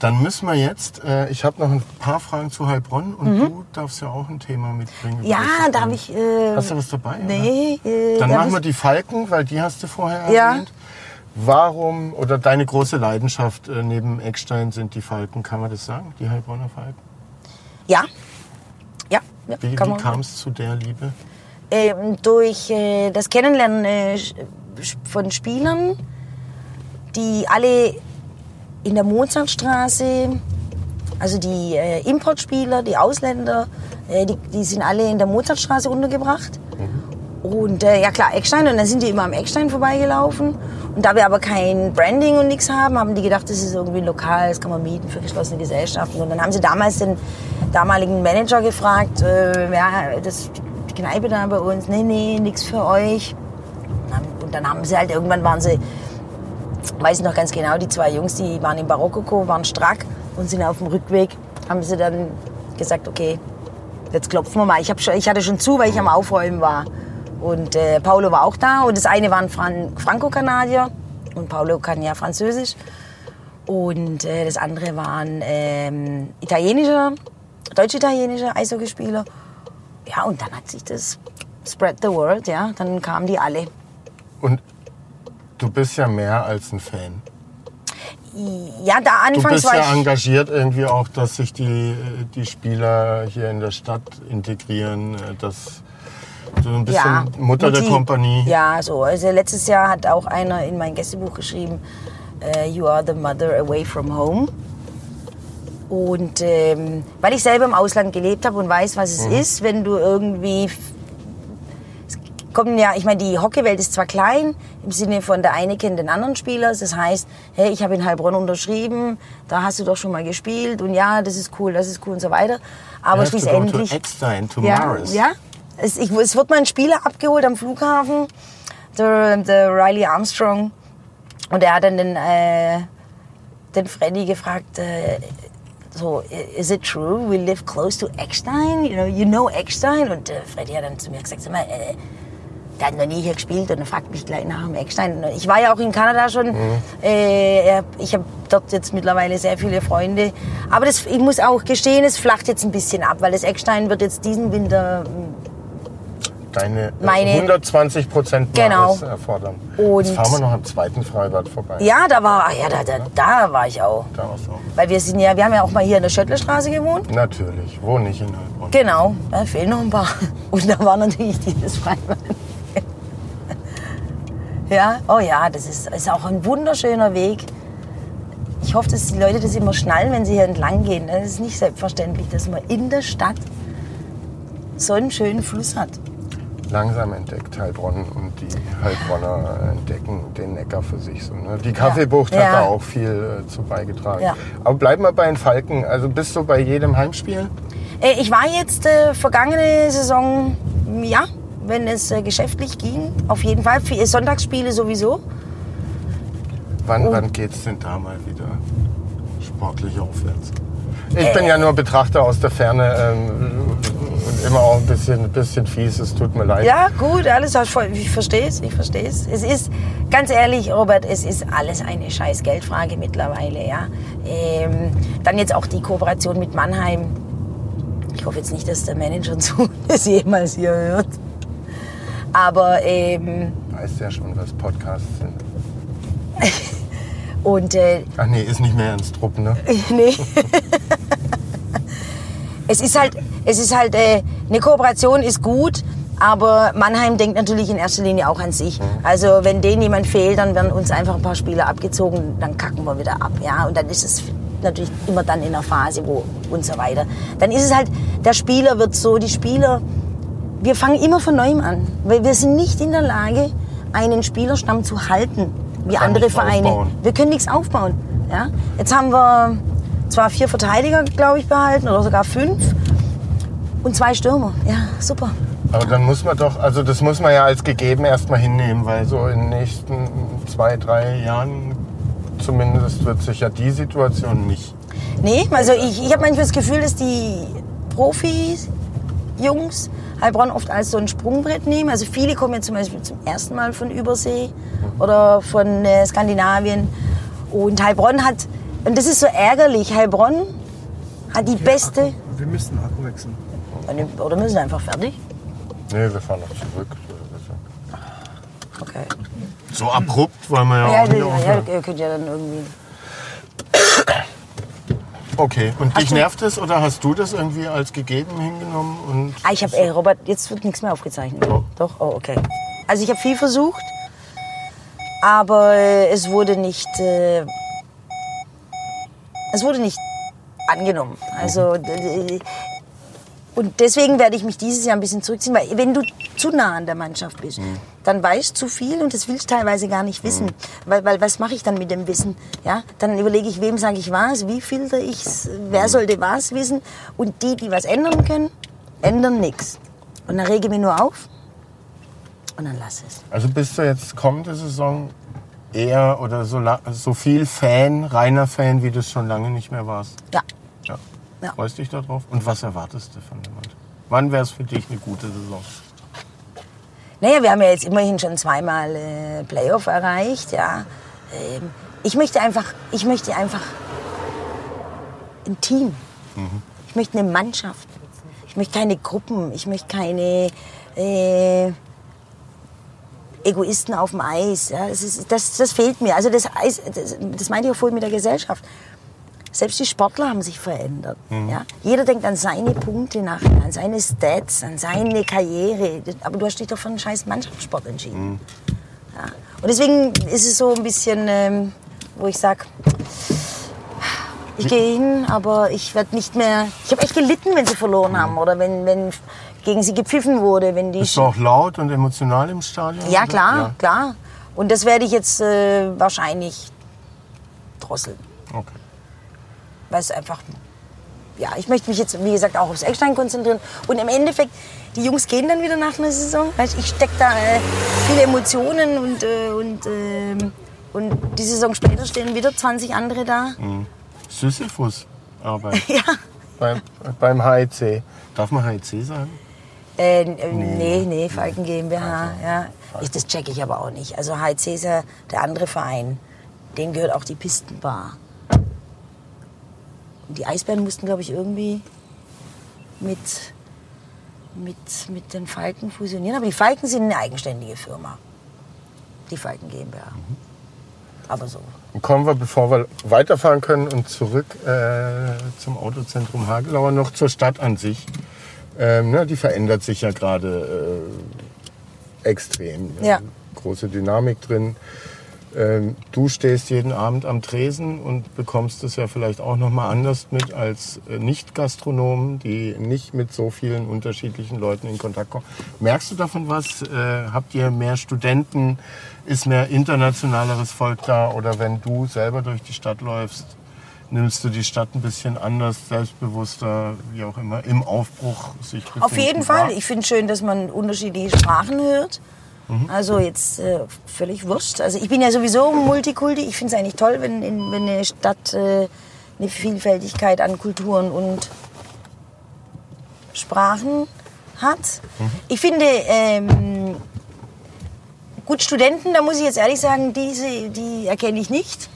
B: Dann müssen wir jetzt, äh, ich habe noch ein paar Fragen zu Heilbronn und du darfst ja auch ein Thema mitbringen.
A: Mhm. Ja, da habe ich... Äh,
B: Hast du was dabei?
A: Nee. Äh?
B: Dann
A: da
B: machen wir die Falken, weil die hast du vorher
A: Ja.
B: erwähnt. Warum, oder deine große Leidenschaft äh, neben Eckstein sind die Falken, kann man das sagen? Die Heilbronner Falken?
A: Ja. Ja, ja
B: Wie, wie kam es zu der Liebe?
A: ähm, durch äh, das Kennenlernen äh, von Spielern, die alle in der Mozartstraße, also die äh, Importspieler, die Ausländer, äh, die, die sind alle in der Mozartstraße untergebracht. Und äh, ja klar, Eckstein. Und dann sind die immer am Eckstein vorbeigelaufen. Und da wir aber kein Branding und nichts haben, haben die gedacht, das ist irgendwie lokal, das kann man mieten für geschlossene Gesellschaften. Und dann haben sie damals den damaligen Manager gefragt, äh, ja, das, die Kneipe da bei uns, nee, nee, nichts für euch. Und dann, und dann haben sie halt, irgendwann waren sie, weiß ich noch ganz genau, die zwei Jungs, die waren im Barokkoko, waren strack und sind auf dem Rückweg, haben sie dann gesagt, okay, jetzt klopfen wir mal. Ich, schon, ich hatte schon zu, weil ich am Aufräumen war. Und äh, Paolo war auch da. Und das eine war ein Fran Franco-Kanadier. Und Paolo kann ja Französisch. Und äh, das andere war ein ähm, italienischer, deutsch-italienischer Eishockeyspieler. Ja, und dann hat sich das spread the word, ja. Dann kamen die alle.
B: Und du bist ja mehr als ein Fan.
A: Ja, da
B: Du
A: anfangs
B: bist
A: war
B: ja
A: ich...
B: engagiert irgendwie auch, dass sich die, die Spieler hier in der Stadt integrieren, äh, dass du ein bisschen Mutter der
A: Mutti.
B: Kompanie.
A: Ja, so. Also letztes Jahr hat auch einer in mein Gästebuch geschrieben, äh, You are the mother away from home. Und ähm, weil ich selber im Ausland gelebt habe und weiß, was es
B: Mhm.
A: ist, wenn du irgendwie kommen ja, ich meine, die Hockeywelt ist zwar klein, im Sinne von der eine kennt den anderen Spieler. Das heißt, hey, ich habe in Heilbronn unterschrieben, da hast du doch schon mal gespielt und ja, das ist cool, das ist cool und so weiter. Aber
B: You have to go
A: schlussendlich.
B: to Eckstein, to
A: ja, ja. Es, ich, es wird mal ein Spieler abgeholt am Flughafen, der, der Riley Armstrong. Und er hat dann den, äh, den Freddy gefragt, äh, so, is it true we live close to Eckstein? You know, you know Eckstein? Und äh, Freddy hat dann zu mir gesagt, sag mal, äh, der hat noch nie hier gespielt und er fragt mich gleich nach dem Eckstein. Ich war ja auch in Kanada schon. Äh, er- ich habe dort jetzt mittlerweile sehr viele Freunde. Aber das, ich muss auch gestehen, es flacht jetzt ein bisschen ab, weil das Eckstein wird jetzt diesen Winter
B: Deine
A: Meine-
B: 120 Prozent
A: Genau.
B: erfordern.
A: Und-
B: Jetzt fahren wir noch am zweiten Freibad vorbei.
A: Ja, da war, ja, da, da, da war ich auch.
B: Da auch.
A: Weil wir sind ja, wir haben ja auch mal hier in der Schöttlerstraße gewohnt.
B: Natürlich. Wo nicht in Heilbronn?
A: Genau, da fehlen noch ein paar. Und da war natürlich dieses Freibad. Ja, oh ja, das ist, ist auch ein wunderschöner Weg. Ich hoffe, dass die Leute das immer schnallen, wenn sie hier entlang gehen. Es ist nicht selbstverständlich, dass man in der Stadt so einen schönen Fluss hat.
B: Langsam entdeckt Heilbronn und die Heilbronner entdecken den Neckar für sich. So, ne? Die Kaffeebucht hat
A: Ja.
B: da auch viel äh, zu beigetragen.
A: Ja.
B: Aber bleib mal bei den Falken. Also bist du bei jedem Heimspiel?
A: Äh, Ich war jetzt äh, vergangene Saison, ja, wenn es äh, geschäftlich ging, auf jeden Fall. Für Sonntagsspiele sowieso.
B: Wann, wann geht's denn da mal wieder sportlich aufwärts?
A: Äh.
B: Ich bin ja nur Betrachter aus der Ferne ähm, und immer auch ein bisschen, ein bisschen fies. Es tut mir leid.
A: Ja, gut, alles, ich verstehe es, ich verstehe es. Es ist, ganz ehrlich, Robert, es ist alles eine scheiß Geldfrage mittlerweile, ja. Ähm, dann jetzt auch die Kooperation mit Mannheim. Ich hoffe jetzt nicht, dass der Manager so das jemals hier hört. Aber, ähm,
B: Weißt ja schon, was Podcasts sind.
A: und, äh,
B: Ach nee, ist nicht mehr ins Truppen, ne?
A: nee. Es ist halt, es ist halt, äh, eine Kooperation ist gut, aber Mannheim denkt natürlich in erster Linie auch an sich. Also wenn denen jemand fehlt, dann werden uns einfach ein paar Spieler abgezogen, dann kacken wir wieder ab, ja. Und dann ist es natürlich immer dann in der Phase, wo und so weiter. Dann ist es halt, der Spieler wird so, die Spieler, wir fangen immer von neuem an, weil wir sind nicht in der Lage, einen Spielerstamm zu halten, wie andere Vereine.
B: aufbauen.
A: Wir können nichts aufbauen. Ja? Jetzt haben wir zwar vier Verteidiger, glaube ich, behalten oder sogar fünf und zwei Stürmer. Ja, super.
B: Aber dann muss man doch, also das muss man ja als gegeben erstmal hinnehmen, weil so in den nächsten zwei, drei Jahren zumindest wird sich ja die Situation nicht.
A: Nee, also ich, ich habe manchmal das Gefühl, dass die Profis, Jungs, Heilbronn oft als so ein Sprungbrett nehmen. Also viele kommen jetzt zum Beispiel zum ersten Mal von Übersee oder von äh, Skandinavien. Und Heilbronn hat, und das ist so ärgerlich, Heilbronn hat die beste,
D: Wir müssen Akku wechseln.
A: oder müssen wir einfach fertig?
B: Nee, wir fahren noch zurück.
A: Okay.
B: So abrupt wollen wir ja,
A: Ja,
B: auch nicht
A: ja,
B: aufhören.
A: ihr könnt ja dann irgendwie.
B: Okay, und dich
A: du-
B: nervt es oder hast du das irgendwie als gegeben hingenommen? Und
A: Ah, ich habe, ey, Robert, jetzt wird nichts mehr aufgezeichnet.
B: Doch.
A: Doch? Oh, okay. Also ich habe viel versucht, aber es wurde nicht, äh, es wurde nicht angenommen. Also und deswegen werde ich mich dieses Jahr ein bisschen zurückziehen, weil wenn du zu nah an der Mannschaft bist, dann weißt du zu viel und das willst du teilweise gar nicht wissen. Weil, weil was mache ich dann mit dem Wissen? Ja, dann überlege ich, wem sage ich was, wie filter ich's, wer sollte was wissen und die, die was ändern können, ändern nichts. Und dann rege ich mich nur auf und dann lass es.
B: Also bist du jetzt kommende Saison eher oder so, so viel Fan, reiner Fan, wie du es schon lange nicht mehr warst?
A: Ja.
B: Ja.
A: Ja.
B: Freust dich darauf? Und was erwartest du von Mannschaft? Wann wäre es für dich eine gute Saison?
A: Naja, wir haben ja jetzt immerhin schon zweimal äh, Playoff erreicht, ja. Ähm, ich möchte einfach, ich möchte einfach ein Team. Ich möchte eine Mannschaft. Ich möchte keine Gruppen. Ich möchte keine äh, Egoisten auf dem Eis. Ja. Das, ist, das, das fehlt mir. Also das, Eis, das, das meinte ich auch vorhin mit der Gesellschaft. Selbst die Sportler haben sich verändert. Ja? Jeder denkt an seine Punkte nachher, an seine Stats, an seine Karriere. Aber du hast dich doch für einen scheiß Mannschaftssport entschieden. Ja. Und deswegen ist es so ein bisschen, ähm, wo ich sage, ich gehe hin, aber ich werde nicht mehr. Ich habe echt gelitten, wenn sie verloren haben oder wenn, wenn gegen sie gepfiffen wurde, wenn die
B: Bist du auch laut und emotional im Stadion?
A: Ja,
B: oder?
A: klar,
B: Ja.
A: klar. Und das werde ich jetzt äh, wahrscheinlich drosseln.
B: Okay.
A: Weil es einfach, ja, ich möchte mich jetzt, wie gesagt, auch aufs Eckstein konzentrieren. Und im Endeffekt, die Jungs gehen dann wieder nach einer Saison. Ich stecke da äh, viele Emotionen und, äh, und, ähm, und die Saison später stehen wieder 20 andere da.
B: Sisyphus-Arbeit
A: Ja.
B: beim, beim HEC. Darf man HEC sagen?
A: Äh, äh, nee, nee, Falken GmbH, ja. Ich, das checke ich aber auch nicht. Also HC ist ja der andere Verein. Dem gehört auch die Pistenbar. Und die Eisbären mussten, glaube ich, irgendwie mit, mit, mit den Falken fusionieren. Aber die Falken sind eine eigenständige Firma. Die Falken GmbH. Aber so.
B: Kommen wir, bevor wir weiterfahren können und zurück äh, zum Autozentrum Hagelauer, noch zur Stadt an sich. Ähm, ne, die verändert sich ja gerade äh, extrem.
A: Ja.
B: Große Dynamik drin. Ähm, du stehst jeden Abend am Tresen und bekommst es ja vielleicht auch noch mal anders mit als äh, Nicht-Gastronomen, die nicht mit so vielen unterschiedlichen Leuten in Kontakt kommen. Merkst du davon was? Äh, habt ihr mehr Studenten? Ist mehr internationaleres Volk da? Oder wenn du selber durch die Stadt läufst, nimmst du die Stadt ein bisschen anders, selbstbewusster, wie auch immer, im Aufbruch sich befinden?
A: Auf jeden Fall. Ich finde schön, dass man unterschiedliche Sprachen hört. Also jetzt äh, völlig wurscht. Also ich bin ja sowieso Multikulti. Ich finde es eigentlich toll, wenn, in, wenn eine Stadt äh, eine Vielfältigkeit an Kulturen und Sprachen hat. Ich finde, ähm, gut, Studenten, da muss ich jetzt ehrlich sagen, diese, die erkenne ich nicht.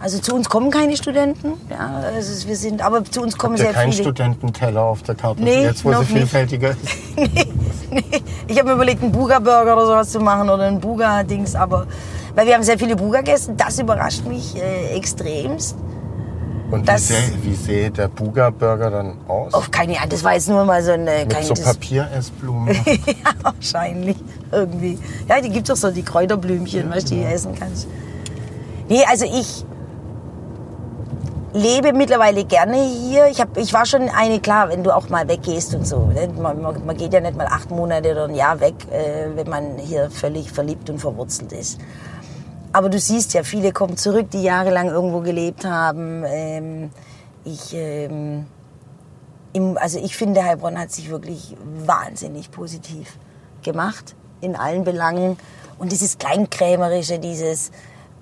A: Also zu uns kommen keine Studenten. Ja, also wir sind, aber zu uns kommen
B: Habt
A: sehr
B: keinen
A: viele.
B: Studententeller auf der Karte?
A: Nee,
B: Jetzt, wo sie vielfältiger ist.
A: Ich habe mir überlegt, einen Buga-Burger oder sowas zu machen oder einen Buga-Dings, aber weil wir haben sehr viele Buga gegessen, das überrascht mich äh, extremst.
B: Und wie
A: Das-
B: wie sähe der Buga-Burger dann aus?
A: Oh, keine Ahnung, das war jetzt nur mal so eine...
B: Mit
A: kein,
B: so Papieressblumen.
A: ja, wahrscheinlich. Irgendwie. Ja, die gibt doch so die Kräuterblümchen, weißt du, die du essen kannst. Nee, also ich lebe mittlerweile gerne hier. Ich, hab, ich war schon eine, klar, wenn du auch mal weggehst und so. ne? Man, man, man geht ja nicht mal acht Monate oder ein Jahr weg, äh, wenn man hier völlig verliebt und verwurzelt ist. Aber du siehst ja, viele kommen zurück, die jahrelang irgendwo gelebt haben. Ähm, ich, ähm, im, also ich finde, Heilbronn hat sich wirklich wahnsinnig positiv gemacht in allen Belangen. Und dieses Kleinkrämerische, dieses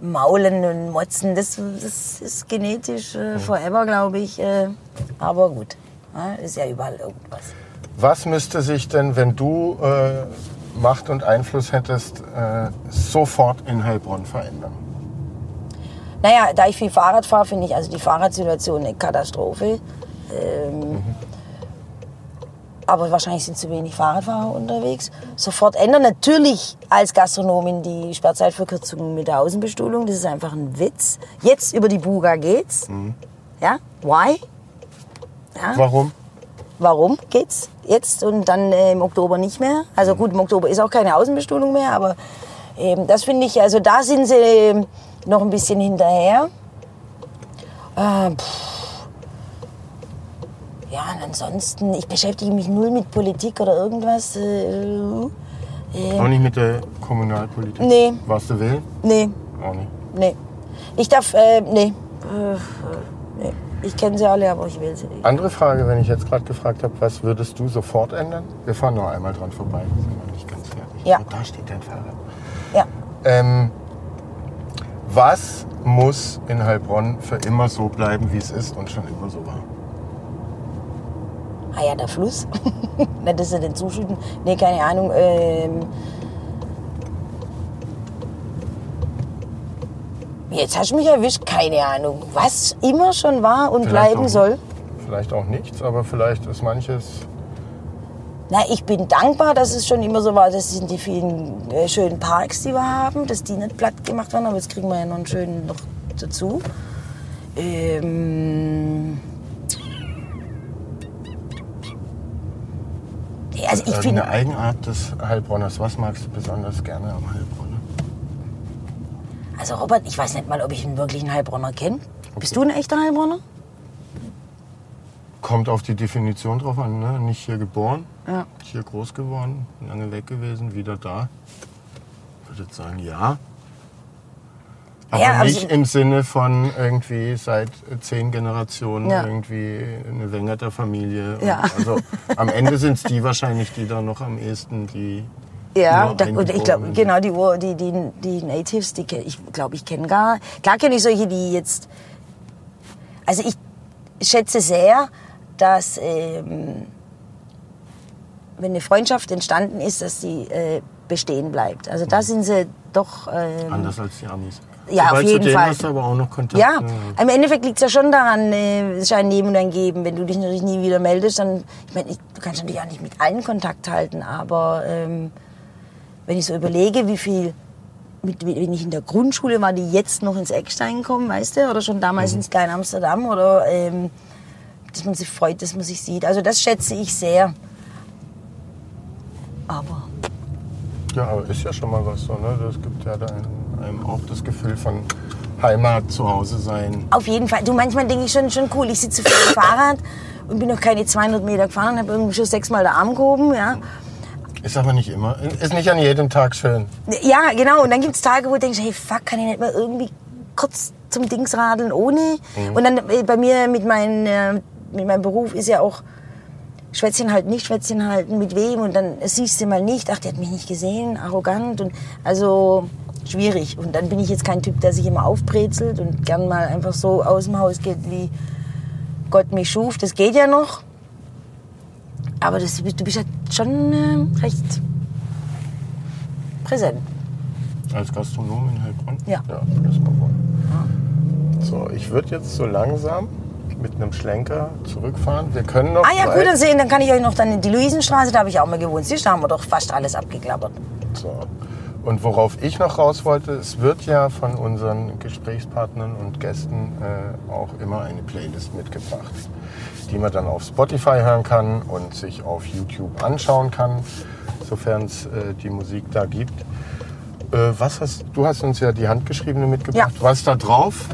A: Maulen und Motzen, das, das ist genetisch äh, forever, glaube ich. Äh, aber gut, ja, ist ja überall irgendwas.
B: Was müsste sich denn, wenn du äh, Macht und Einfluss hättest, äh, sofort in Heilbronn verändern?
A: Naja, da ich viel Fahrrad fahre, finde ich also die Fahrradsituation eine Katastrophe. Ähm, aber wahrscheinlich sind zu wenig Fahrradfahrer unterwegs. Sofort ändern. Natürlich als Gastronomin die Sperrzeitverkürzung mit der Außenbestuhlung. Das ist einfach ein Witz. Jetzt über die Buga geht's. Ja, why?
B: Warum?
A: Warum geht's jetzt und dann äh, im Oktober nicht mehr? Also gut, im Oktober ist auch keine Außenbestuhlung mehr, aber ähm, das finde ich, also da sind sie ähm, noch ein bisschen hinterher. Äh, pff. Ja, und ansonsten, ich beschäftige mich null mit Politik oder irgendwas. Äh,
B: Auch nicht mit der Kommunalpolitik?
A: Nee.
B: Warst du wählen?
A: nee,
B: Auch nicht.
A: nee. Ich darf, äh, nee. Äh, nee. Ich kenne sie alle, aber ich will sie nicht.
B: Andere Frage, wenn ich jetzt gerade gefragt habe, was würdest du sofort ändern? Wir fahren noch einmal dran vorbei, sind wir nicht ganz fertig.
A: Ja.
B: Oh, da steht dein Fahrrad.
A: Ja.
B: Ähm, was muss in Heilbronn für immer so bleiben, wie es ist und schon immer so war?
A: Ah ja, der Fluss. Nicht, dass sie den zuschütten. Nee, keine Ahnung. Ähm Jetzt hast du mich erwischt. Keine Ahnung. Was immer schon war und
B: Vielleicht
A: bleiben
B: auch-
A: soll.
B: Vielleicht auch nichts, aber vielleicht ist manches.
A: Na, ich bin dankbar, dass es schon immer so war. Das sind die vielen äh, schönen Parks, die wir haben, dass die nicht platt gemacht werden. Aber jetzt kriegen wir ja noch einen schönen noch dazu. Ähm also ich
B: Irgendeine
A: finde,
B: Eigenart des Heilbronners. Was magst du besonders gerne am Heilbronner?
A: also Robert, ich weiß nicht mal, ob ich einen wirklichen Heilbronner kenne. Bist du ein echter Heilbronner?
B: Kommt auf die Definition drauf an, ne? Nicht hier geboren,
A: Ja.
B: hier groß geworden, lange weg gewesen, wieder da. Ich würde sagen, ja. Aber
A: Ja, aber
B: nicht im Sinne von irgendwie seit zehn Generationen
A: Ja.
B: irgendwie eine Wengerter Familie.
A: Ja.
B: Also am Ende sind es die wahrscheinlich, die da noch am ehesten die.
A: Ja, da, und ich glaube, genau, die, die, die, die Natives, die ich glaube, ich kenne gar, klar kenne ich solche, die jetzt, also ich schätze sehr, dass, ähm, wenn eine Freundschaft entstanden ist, dass die äh, bestehen bleibt. Also da sind sie doch, ähm,
B: Anders als die Amis.
A: Ja, auf
B: Sobald
A: jeden
B: zu denen
A: Fall.
B: hast du aber auch noch Kontakt.
A: Ja,
B: ne?
A: im Endeffekt liegt es ja schon daran, äh, es ist ein Nehmen und ein Geben. Wenn du dich natürlich nie wieder meldest, dann, ich meine, du kannst natürlich auch nicht mit allen Kontakt halten, aber ähm, wenn ich so überlege, wie viel, mit, wenn ich in der Grundschule war, die jetzt noch ins Eckstein kommen, weißt du, oder schon damals
B: Mhm.
A: ins Klein Amsterdam, oder ähm, dass man sich freut, dass man sich sieht. Also das schätze ich sehr. Aber
B: Ja, aber ist ja schon mal was so, ne? Das gibt ja da einem, einem auch das Gefühl von Heimat, zu Hause sein.
A: Auf jeden Fall. Du, manchmal denke ich schon, schon cool. Ich sitze auf dem Fahrrad und bin noch keine 200 Meter gefahren und habe irgendwie schon sechsmal den Arm gehoben. Ja.
B: Ist aber nicht immer, ist nicht an jedem Tag schön.
A: ja, genau. Und dann gibt es Tage, wo du denkst, hey, fuck, kann ich nicht mal irgendwie kurz zum Dings radeln ohne? Und dann äh, bei mir mit, mein, äh, mit meinem Beruf ist ja auch Schwätzchen halten, nicht Schwätzchen halten, mit wem und dann siehst du mal nicht, ach, der hat mich nicht gesehen, arrogant und also schwierig. Und dann bin ich jetzt kein Typ, der sich immer aufbrezelt und gern mal einfach so aus dem Haus geht, wie Gott mich schuf. Das geht ja noch. Aber das, du bist ja schon äh, recht präsent.
B: Als Gastronom in Heilbronn?
A: Ja.
B: Ja, das mal wohl. So, ich würde jetzt so langsam mit einem Schlenker zurückfahren. Wir können noch.
A: Ah ja, gut, dann sehen, dann kann ich euch noch dann die Luisenstraße, da habe ich auch mal gewohnt. Siehst da haben wir doch fast alles abgeklappert.
B: So. Und worauf ich noch raus wollte, es wird ja von unseren Gesprächspartnern und Gästen äh, auch immer eine Playlist mitgebracht, die man dann auf Spotify hören kann und sich auf YouTube anschauen kann, sofern es äh, die Musik da gibt. Äh, was hast, du hast uns ja die handgeschriebene mitgebracht.
A: Ja.
B: Was ist da drauf?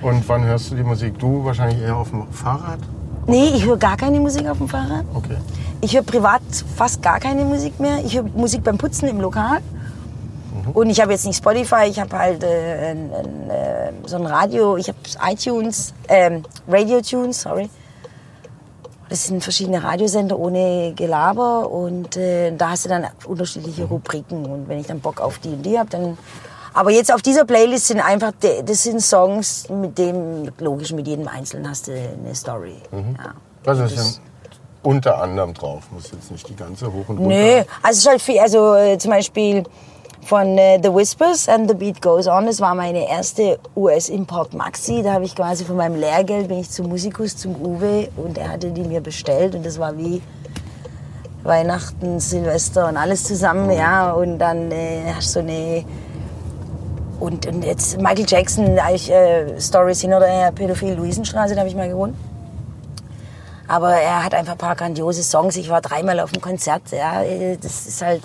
B: Und wann hörst du die Musik? Du wahrscheinlich eher auf dem Fahrrad?
A: Nee, ich höre gar keine Musik auf dem Fahrrad.
B: Okay.
A: Ich höre privat fast gar keine Musik mehr. Ich höre Musik beim Putzen im Lokal. Und ich habe jetzt nicht Spotify, ich habe halt äh, ein, ein, äh, so ein Radio, ich habe iTunes, ähm, Radio Tunes, sorry. Das sind verschiedene Radiosender ohne Gelaber und äh, da hast du dann unterschiedliche Rubriken und wenn ich dann Bock auf die und die habe, dann... Aber jetzt auf dieser Playlist sind einfach, das sind Songs, mit dem, logisch, mit jedem Einzelnen hast du eine Story. Ja.
B: Das ist
A: Das-
B: unter anderem drauf. Muss jetzt nicht die ganze hoch und runter.
A: Nö, also halt viel, also äh, zum Beispiel von äh, The Whispers and The Beat Goes On, das war meine erste US-Import Maxi, da habe ich quasi von meinem Lehrgeld, bin ich zum Musikus, zum Uwe und er hatte die mir bestellt und das war wie Weihnachten, Silvester und alles zusammen, ja, und dann äh, hast du so eine und, und jetzt Michael Jackson, ich äh, Stories hin oder her, Pädophil Luisenstraße, da habe ich mal gewohnt. Aber er hat einfach ein paar grandiose Songs. Ich war dreimal auf dem Konzert. Ja, äh, das ist halt.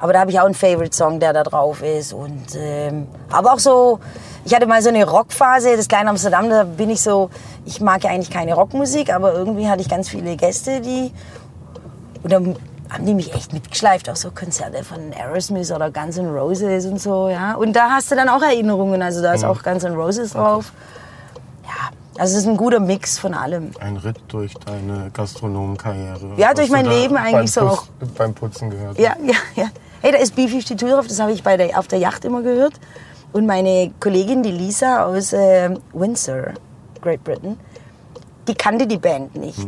A: Aber da habe ich auch einen Favorite-Song, der da drauf ist. Und, ähm, aber auch so, ich hatte mal so eine Rockphase, das kleine Amsterdam, da bin ich so, ich mag ja eigentlich keine Rockmusik, aber irgendwie hatte ich ganz viele Gäste, die, und dann haben die mich echt mitgeschleift, auch so Konzerte von Aerosmith oder Guns N' Roses und so, ja. Und da hast du dann auch Erinnerungen, also da ist auch Guns N' Roses drauf. Ja, also es ist ein guter Mix von allem.
B: Ein Ritt durch deine Gastronomenkarriere.
A: Ja, durch
B: du
A: mein Leben eigentlich so
B: beim
A: auch.
B: Putz- Beim Putzen gehört.
A: Ja, ja, ja. Hey, da ist B-52 drauf, das habe ich bei der, auf der Yacht immer gehört. Und meine Kollegin, die Lisa aus äh, Windsor, Great Britain, die kannte die Band nicht.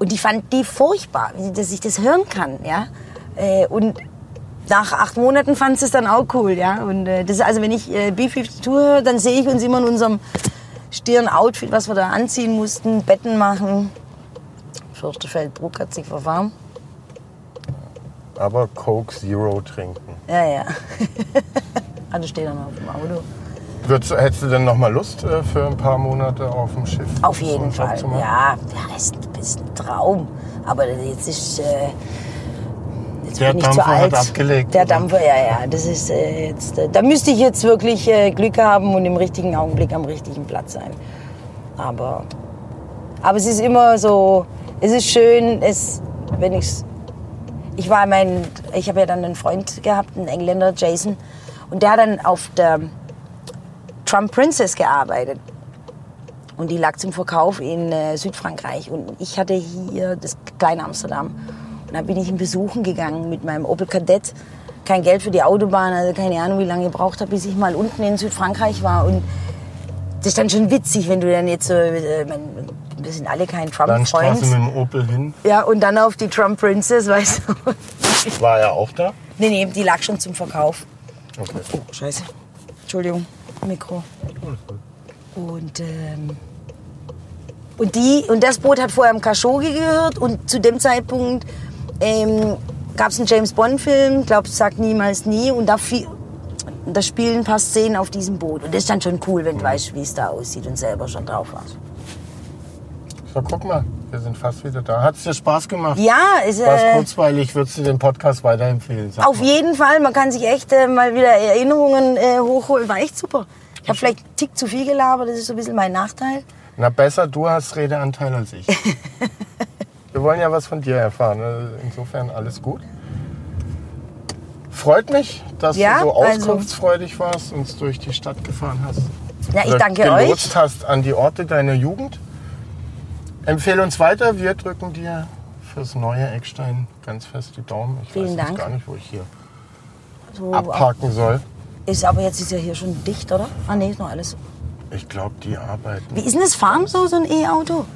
A: Und die fand die furchtbar, dass ich das hören kann, ja. Äh, und nach acht Monaten fand sie es dann auch cool, ja. Und äh, das also, wenn ich äh, B-52 höre, dann sehe ich uns immer in unserem Stirn-Outfit, was wir da anziehen mussten, Betten machen. Fürstenfeldbruck hat sich verfahren.
B: Aber Coke Zero trinken.
A: Ja, ja. das steht dann auf dem Auto.
B: Würdest, hättest du denn noch mal Lust äh, für ein paar Monate auf dem Schiff?
A: Auf jeden Fall. Ja, ja, das ist, ist ein Traum. Aber jetzt ist. Äh, jetzt
B: Der
A: bin ich zu
B: Dampfer hat
A: alt.
B: abgelegt,
A: Der
B: oder?
A: Dampfer, ja, ja. Das ist äh, jetzt. Äh, da müsste ich jetzt wirklich äh, Glück haben und im richtigen Augenblick am richtigen Platz sein. Aber Aber es ist immer so, es ist schön, es, wenn ich's, ich war mein, ich habe ja dann einen Freund gehabt, einen Engländer, Jason, und der hat dann auf der Trump Princess gearbeitet. Und die lag zum Verkauf in äh, Südfrankreich. Und ich hatte hier das kleine Amsterdam. Und da bin ich ihn besuchen gegangen mit meinem Opel Kadett. Kein Geld für die Autobahn, also keine Ahnung, wie lange gebraucht habe, bis ich mal unten in Südfrankreich war. Und das ist dann schon witzig, wenn du dann jetzt so, äh, man, wir sind alle kein
B: Landstraße mit
A: Trump-Freund.
B: dem Opel hin.
A: Ja, und dann auf die Trump Princess, weißt du.
B: War er auch da?
A: nee, nee, die lag schon zum Verkauf.
B: Okay.
A: Oh, scheiße. Entschuldigung, Mikro. Und, ähm, und, die, und das Boot hat vorher im Khashoggi gehört und zu dem Zeitpunkt ähm, gab es einen James Bond-Film, glaube Sag niemals nie, und da, und da spielen ein paar Szenen auf diesem Boot. Und das ist dann schon cool, wenn du weißt, wie es da aussieht und selber schon drauf warst.
B: So, guck mal, wir sind fast wieder da. Hat es dir Spaß gemacht?
A: Ja, ist,
B: War es
A: äh,
B: kurzweilig? Würdest du den Podcast weiterempfehlen?
A: Auf
B: mal.
A: jeden Fall. Man kann sich echt äh, mal wieder Erinnerungen äh, hochholen. War echt super. Ich habe vielleicht einen Tick zu viel gelabert, das ist so ein bisschen mein Nachteil.
B: Na besser, du hast Redeanteil als ich. wir wollen ja was von dir erfahren. also Insofern alles gut. Freut mich, dass
A: Ja,
B: du so
A: also-
B: auskunftsfreudig warst und uns durch die Stadt gefahren hast.
A: Ja, ich danke euch.
B: hast an die Orte deiner Jugend. Empfehle uns weiter. Wir drücken dir fürs neue Eckstein ganz fest die Daumen. Ich
A: Vielen
B: weiß
A: Dank.
B: gar nicht, wo ich hier
A: So,
B: abparken soll.
A: Ist aber jetzt ist ja hier schon dicht, oder? Ah nee, ist noch alles.
B: Ich glaube, die arbeiten.
A: Wie ist denn das Fahren so, so ein E-Auto?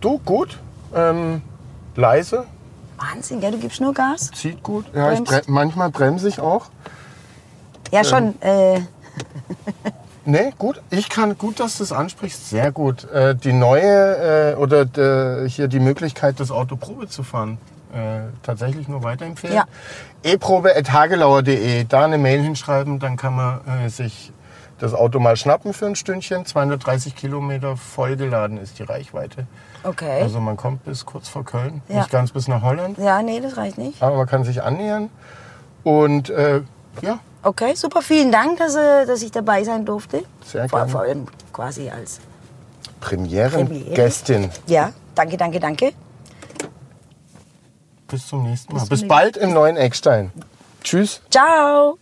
B: Du, gut. Ähm, leise,
A: Wahnsinn, gell? Du gibst nur Gas?
B: zieht gut. Ja,
A: Bremst.
B: bre manchmal bremse ich auch.
A: Ja, schon. Äh,
B: Nee, gut. Ich kann gut, dass du es ansprichst. Sehr gut. Äh, die neue äh, oder de, hier die Möglichkeit, das Auto Probe zu fahren, äh, tatsächlich nur weiterempfehlen.
A: Ja.
B: eprobe.hagelauer.de. Da eine Mail hinschreiben, dann kann man äh, sich das Auto mal schnappen für ein Stündchen. 230 Kilometer vollgeladen ist die Reichweite.
A: okay.
B: Also man kommt bis kurz vor Köln,
A: Ja.
B: nicht ganz bis nach Holland,
A: ja, nee, das reicht nicht.
B: aber man kann sich annähern. Und äh, ja,
A: Okay, super. Vielen Dank, dass, äh, dass ich dabei sein durfte.
B: Sehr gerne.
A: vor allem quasi als.
B: Premierengästin.
A: Ja, danke, danke, danke.
B: Bis zum nächsten Mal.
A: Bis
B: Bis bald im neuen Eckstein. Tschüss.
A: Ciao.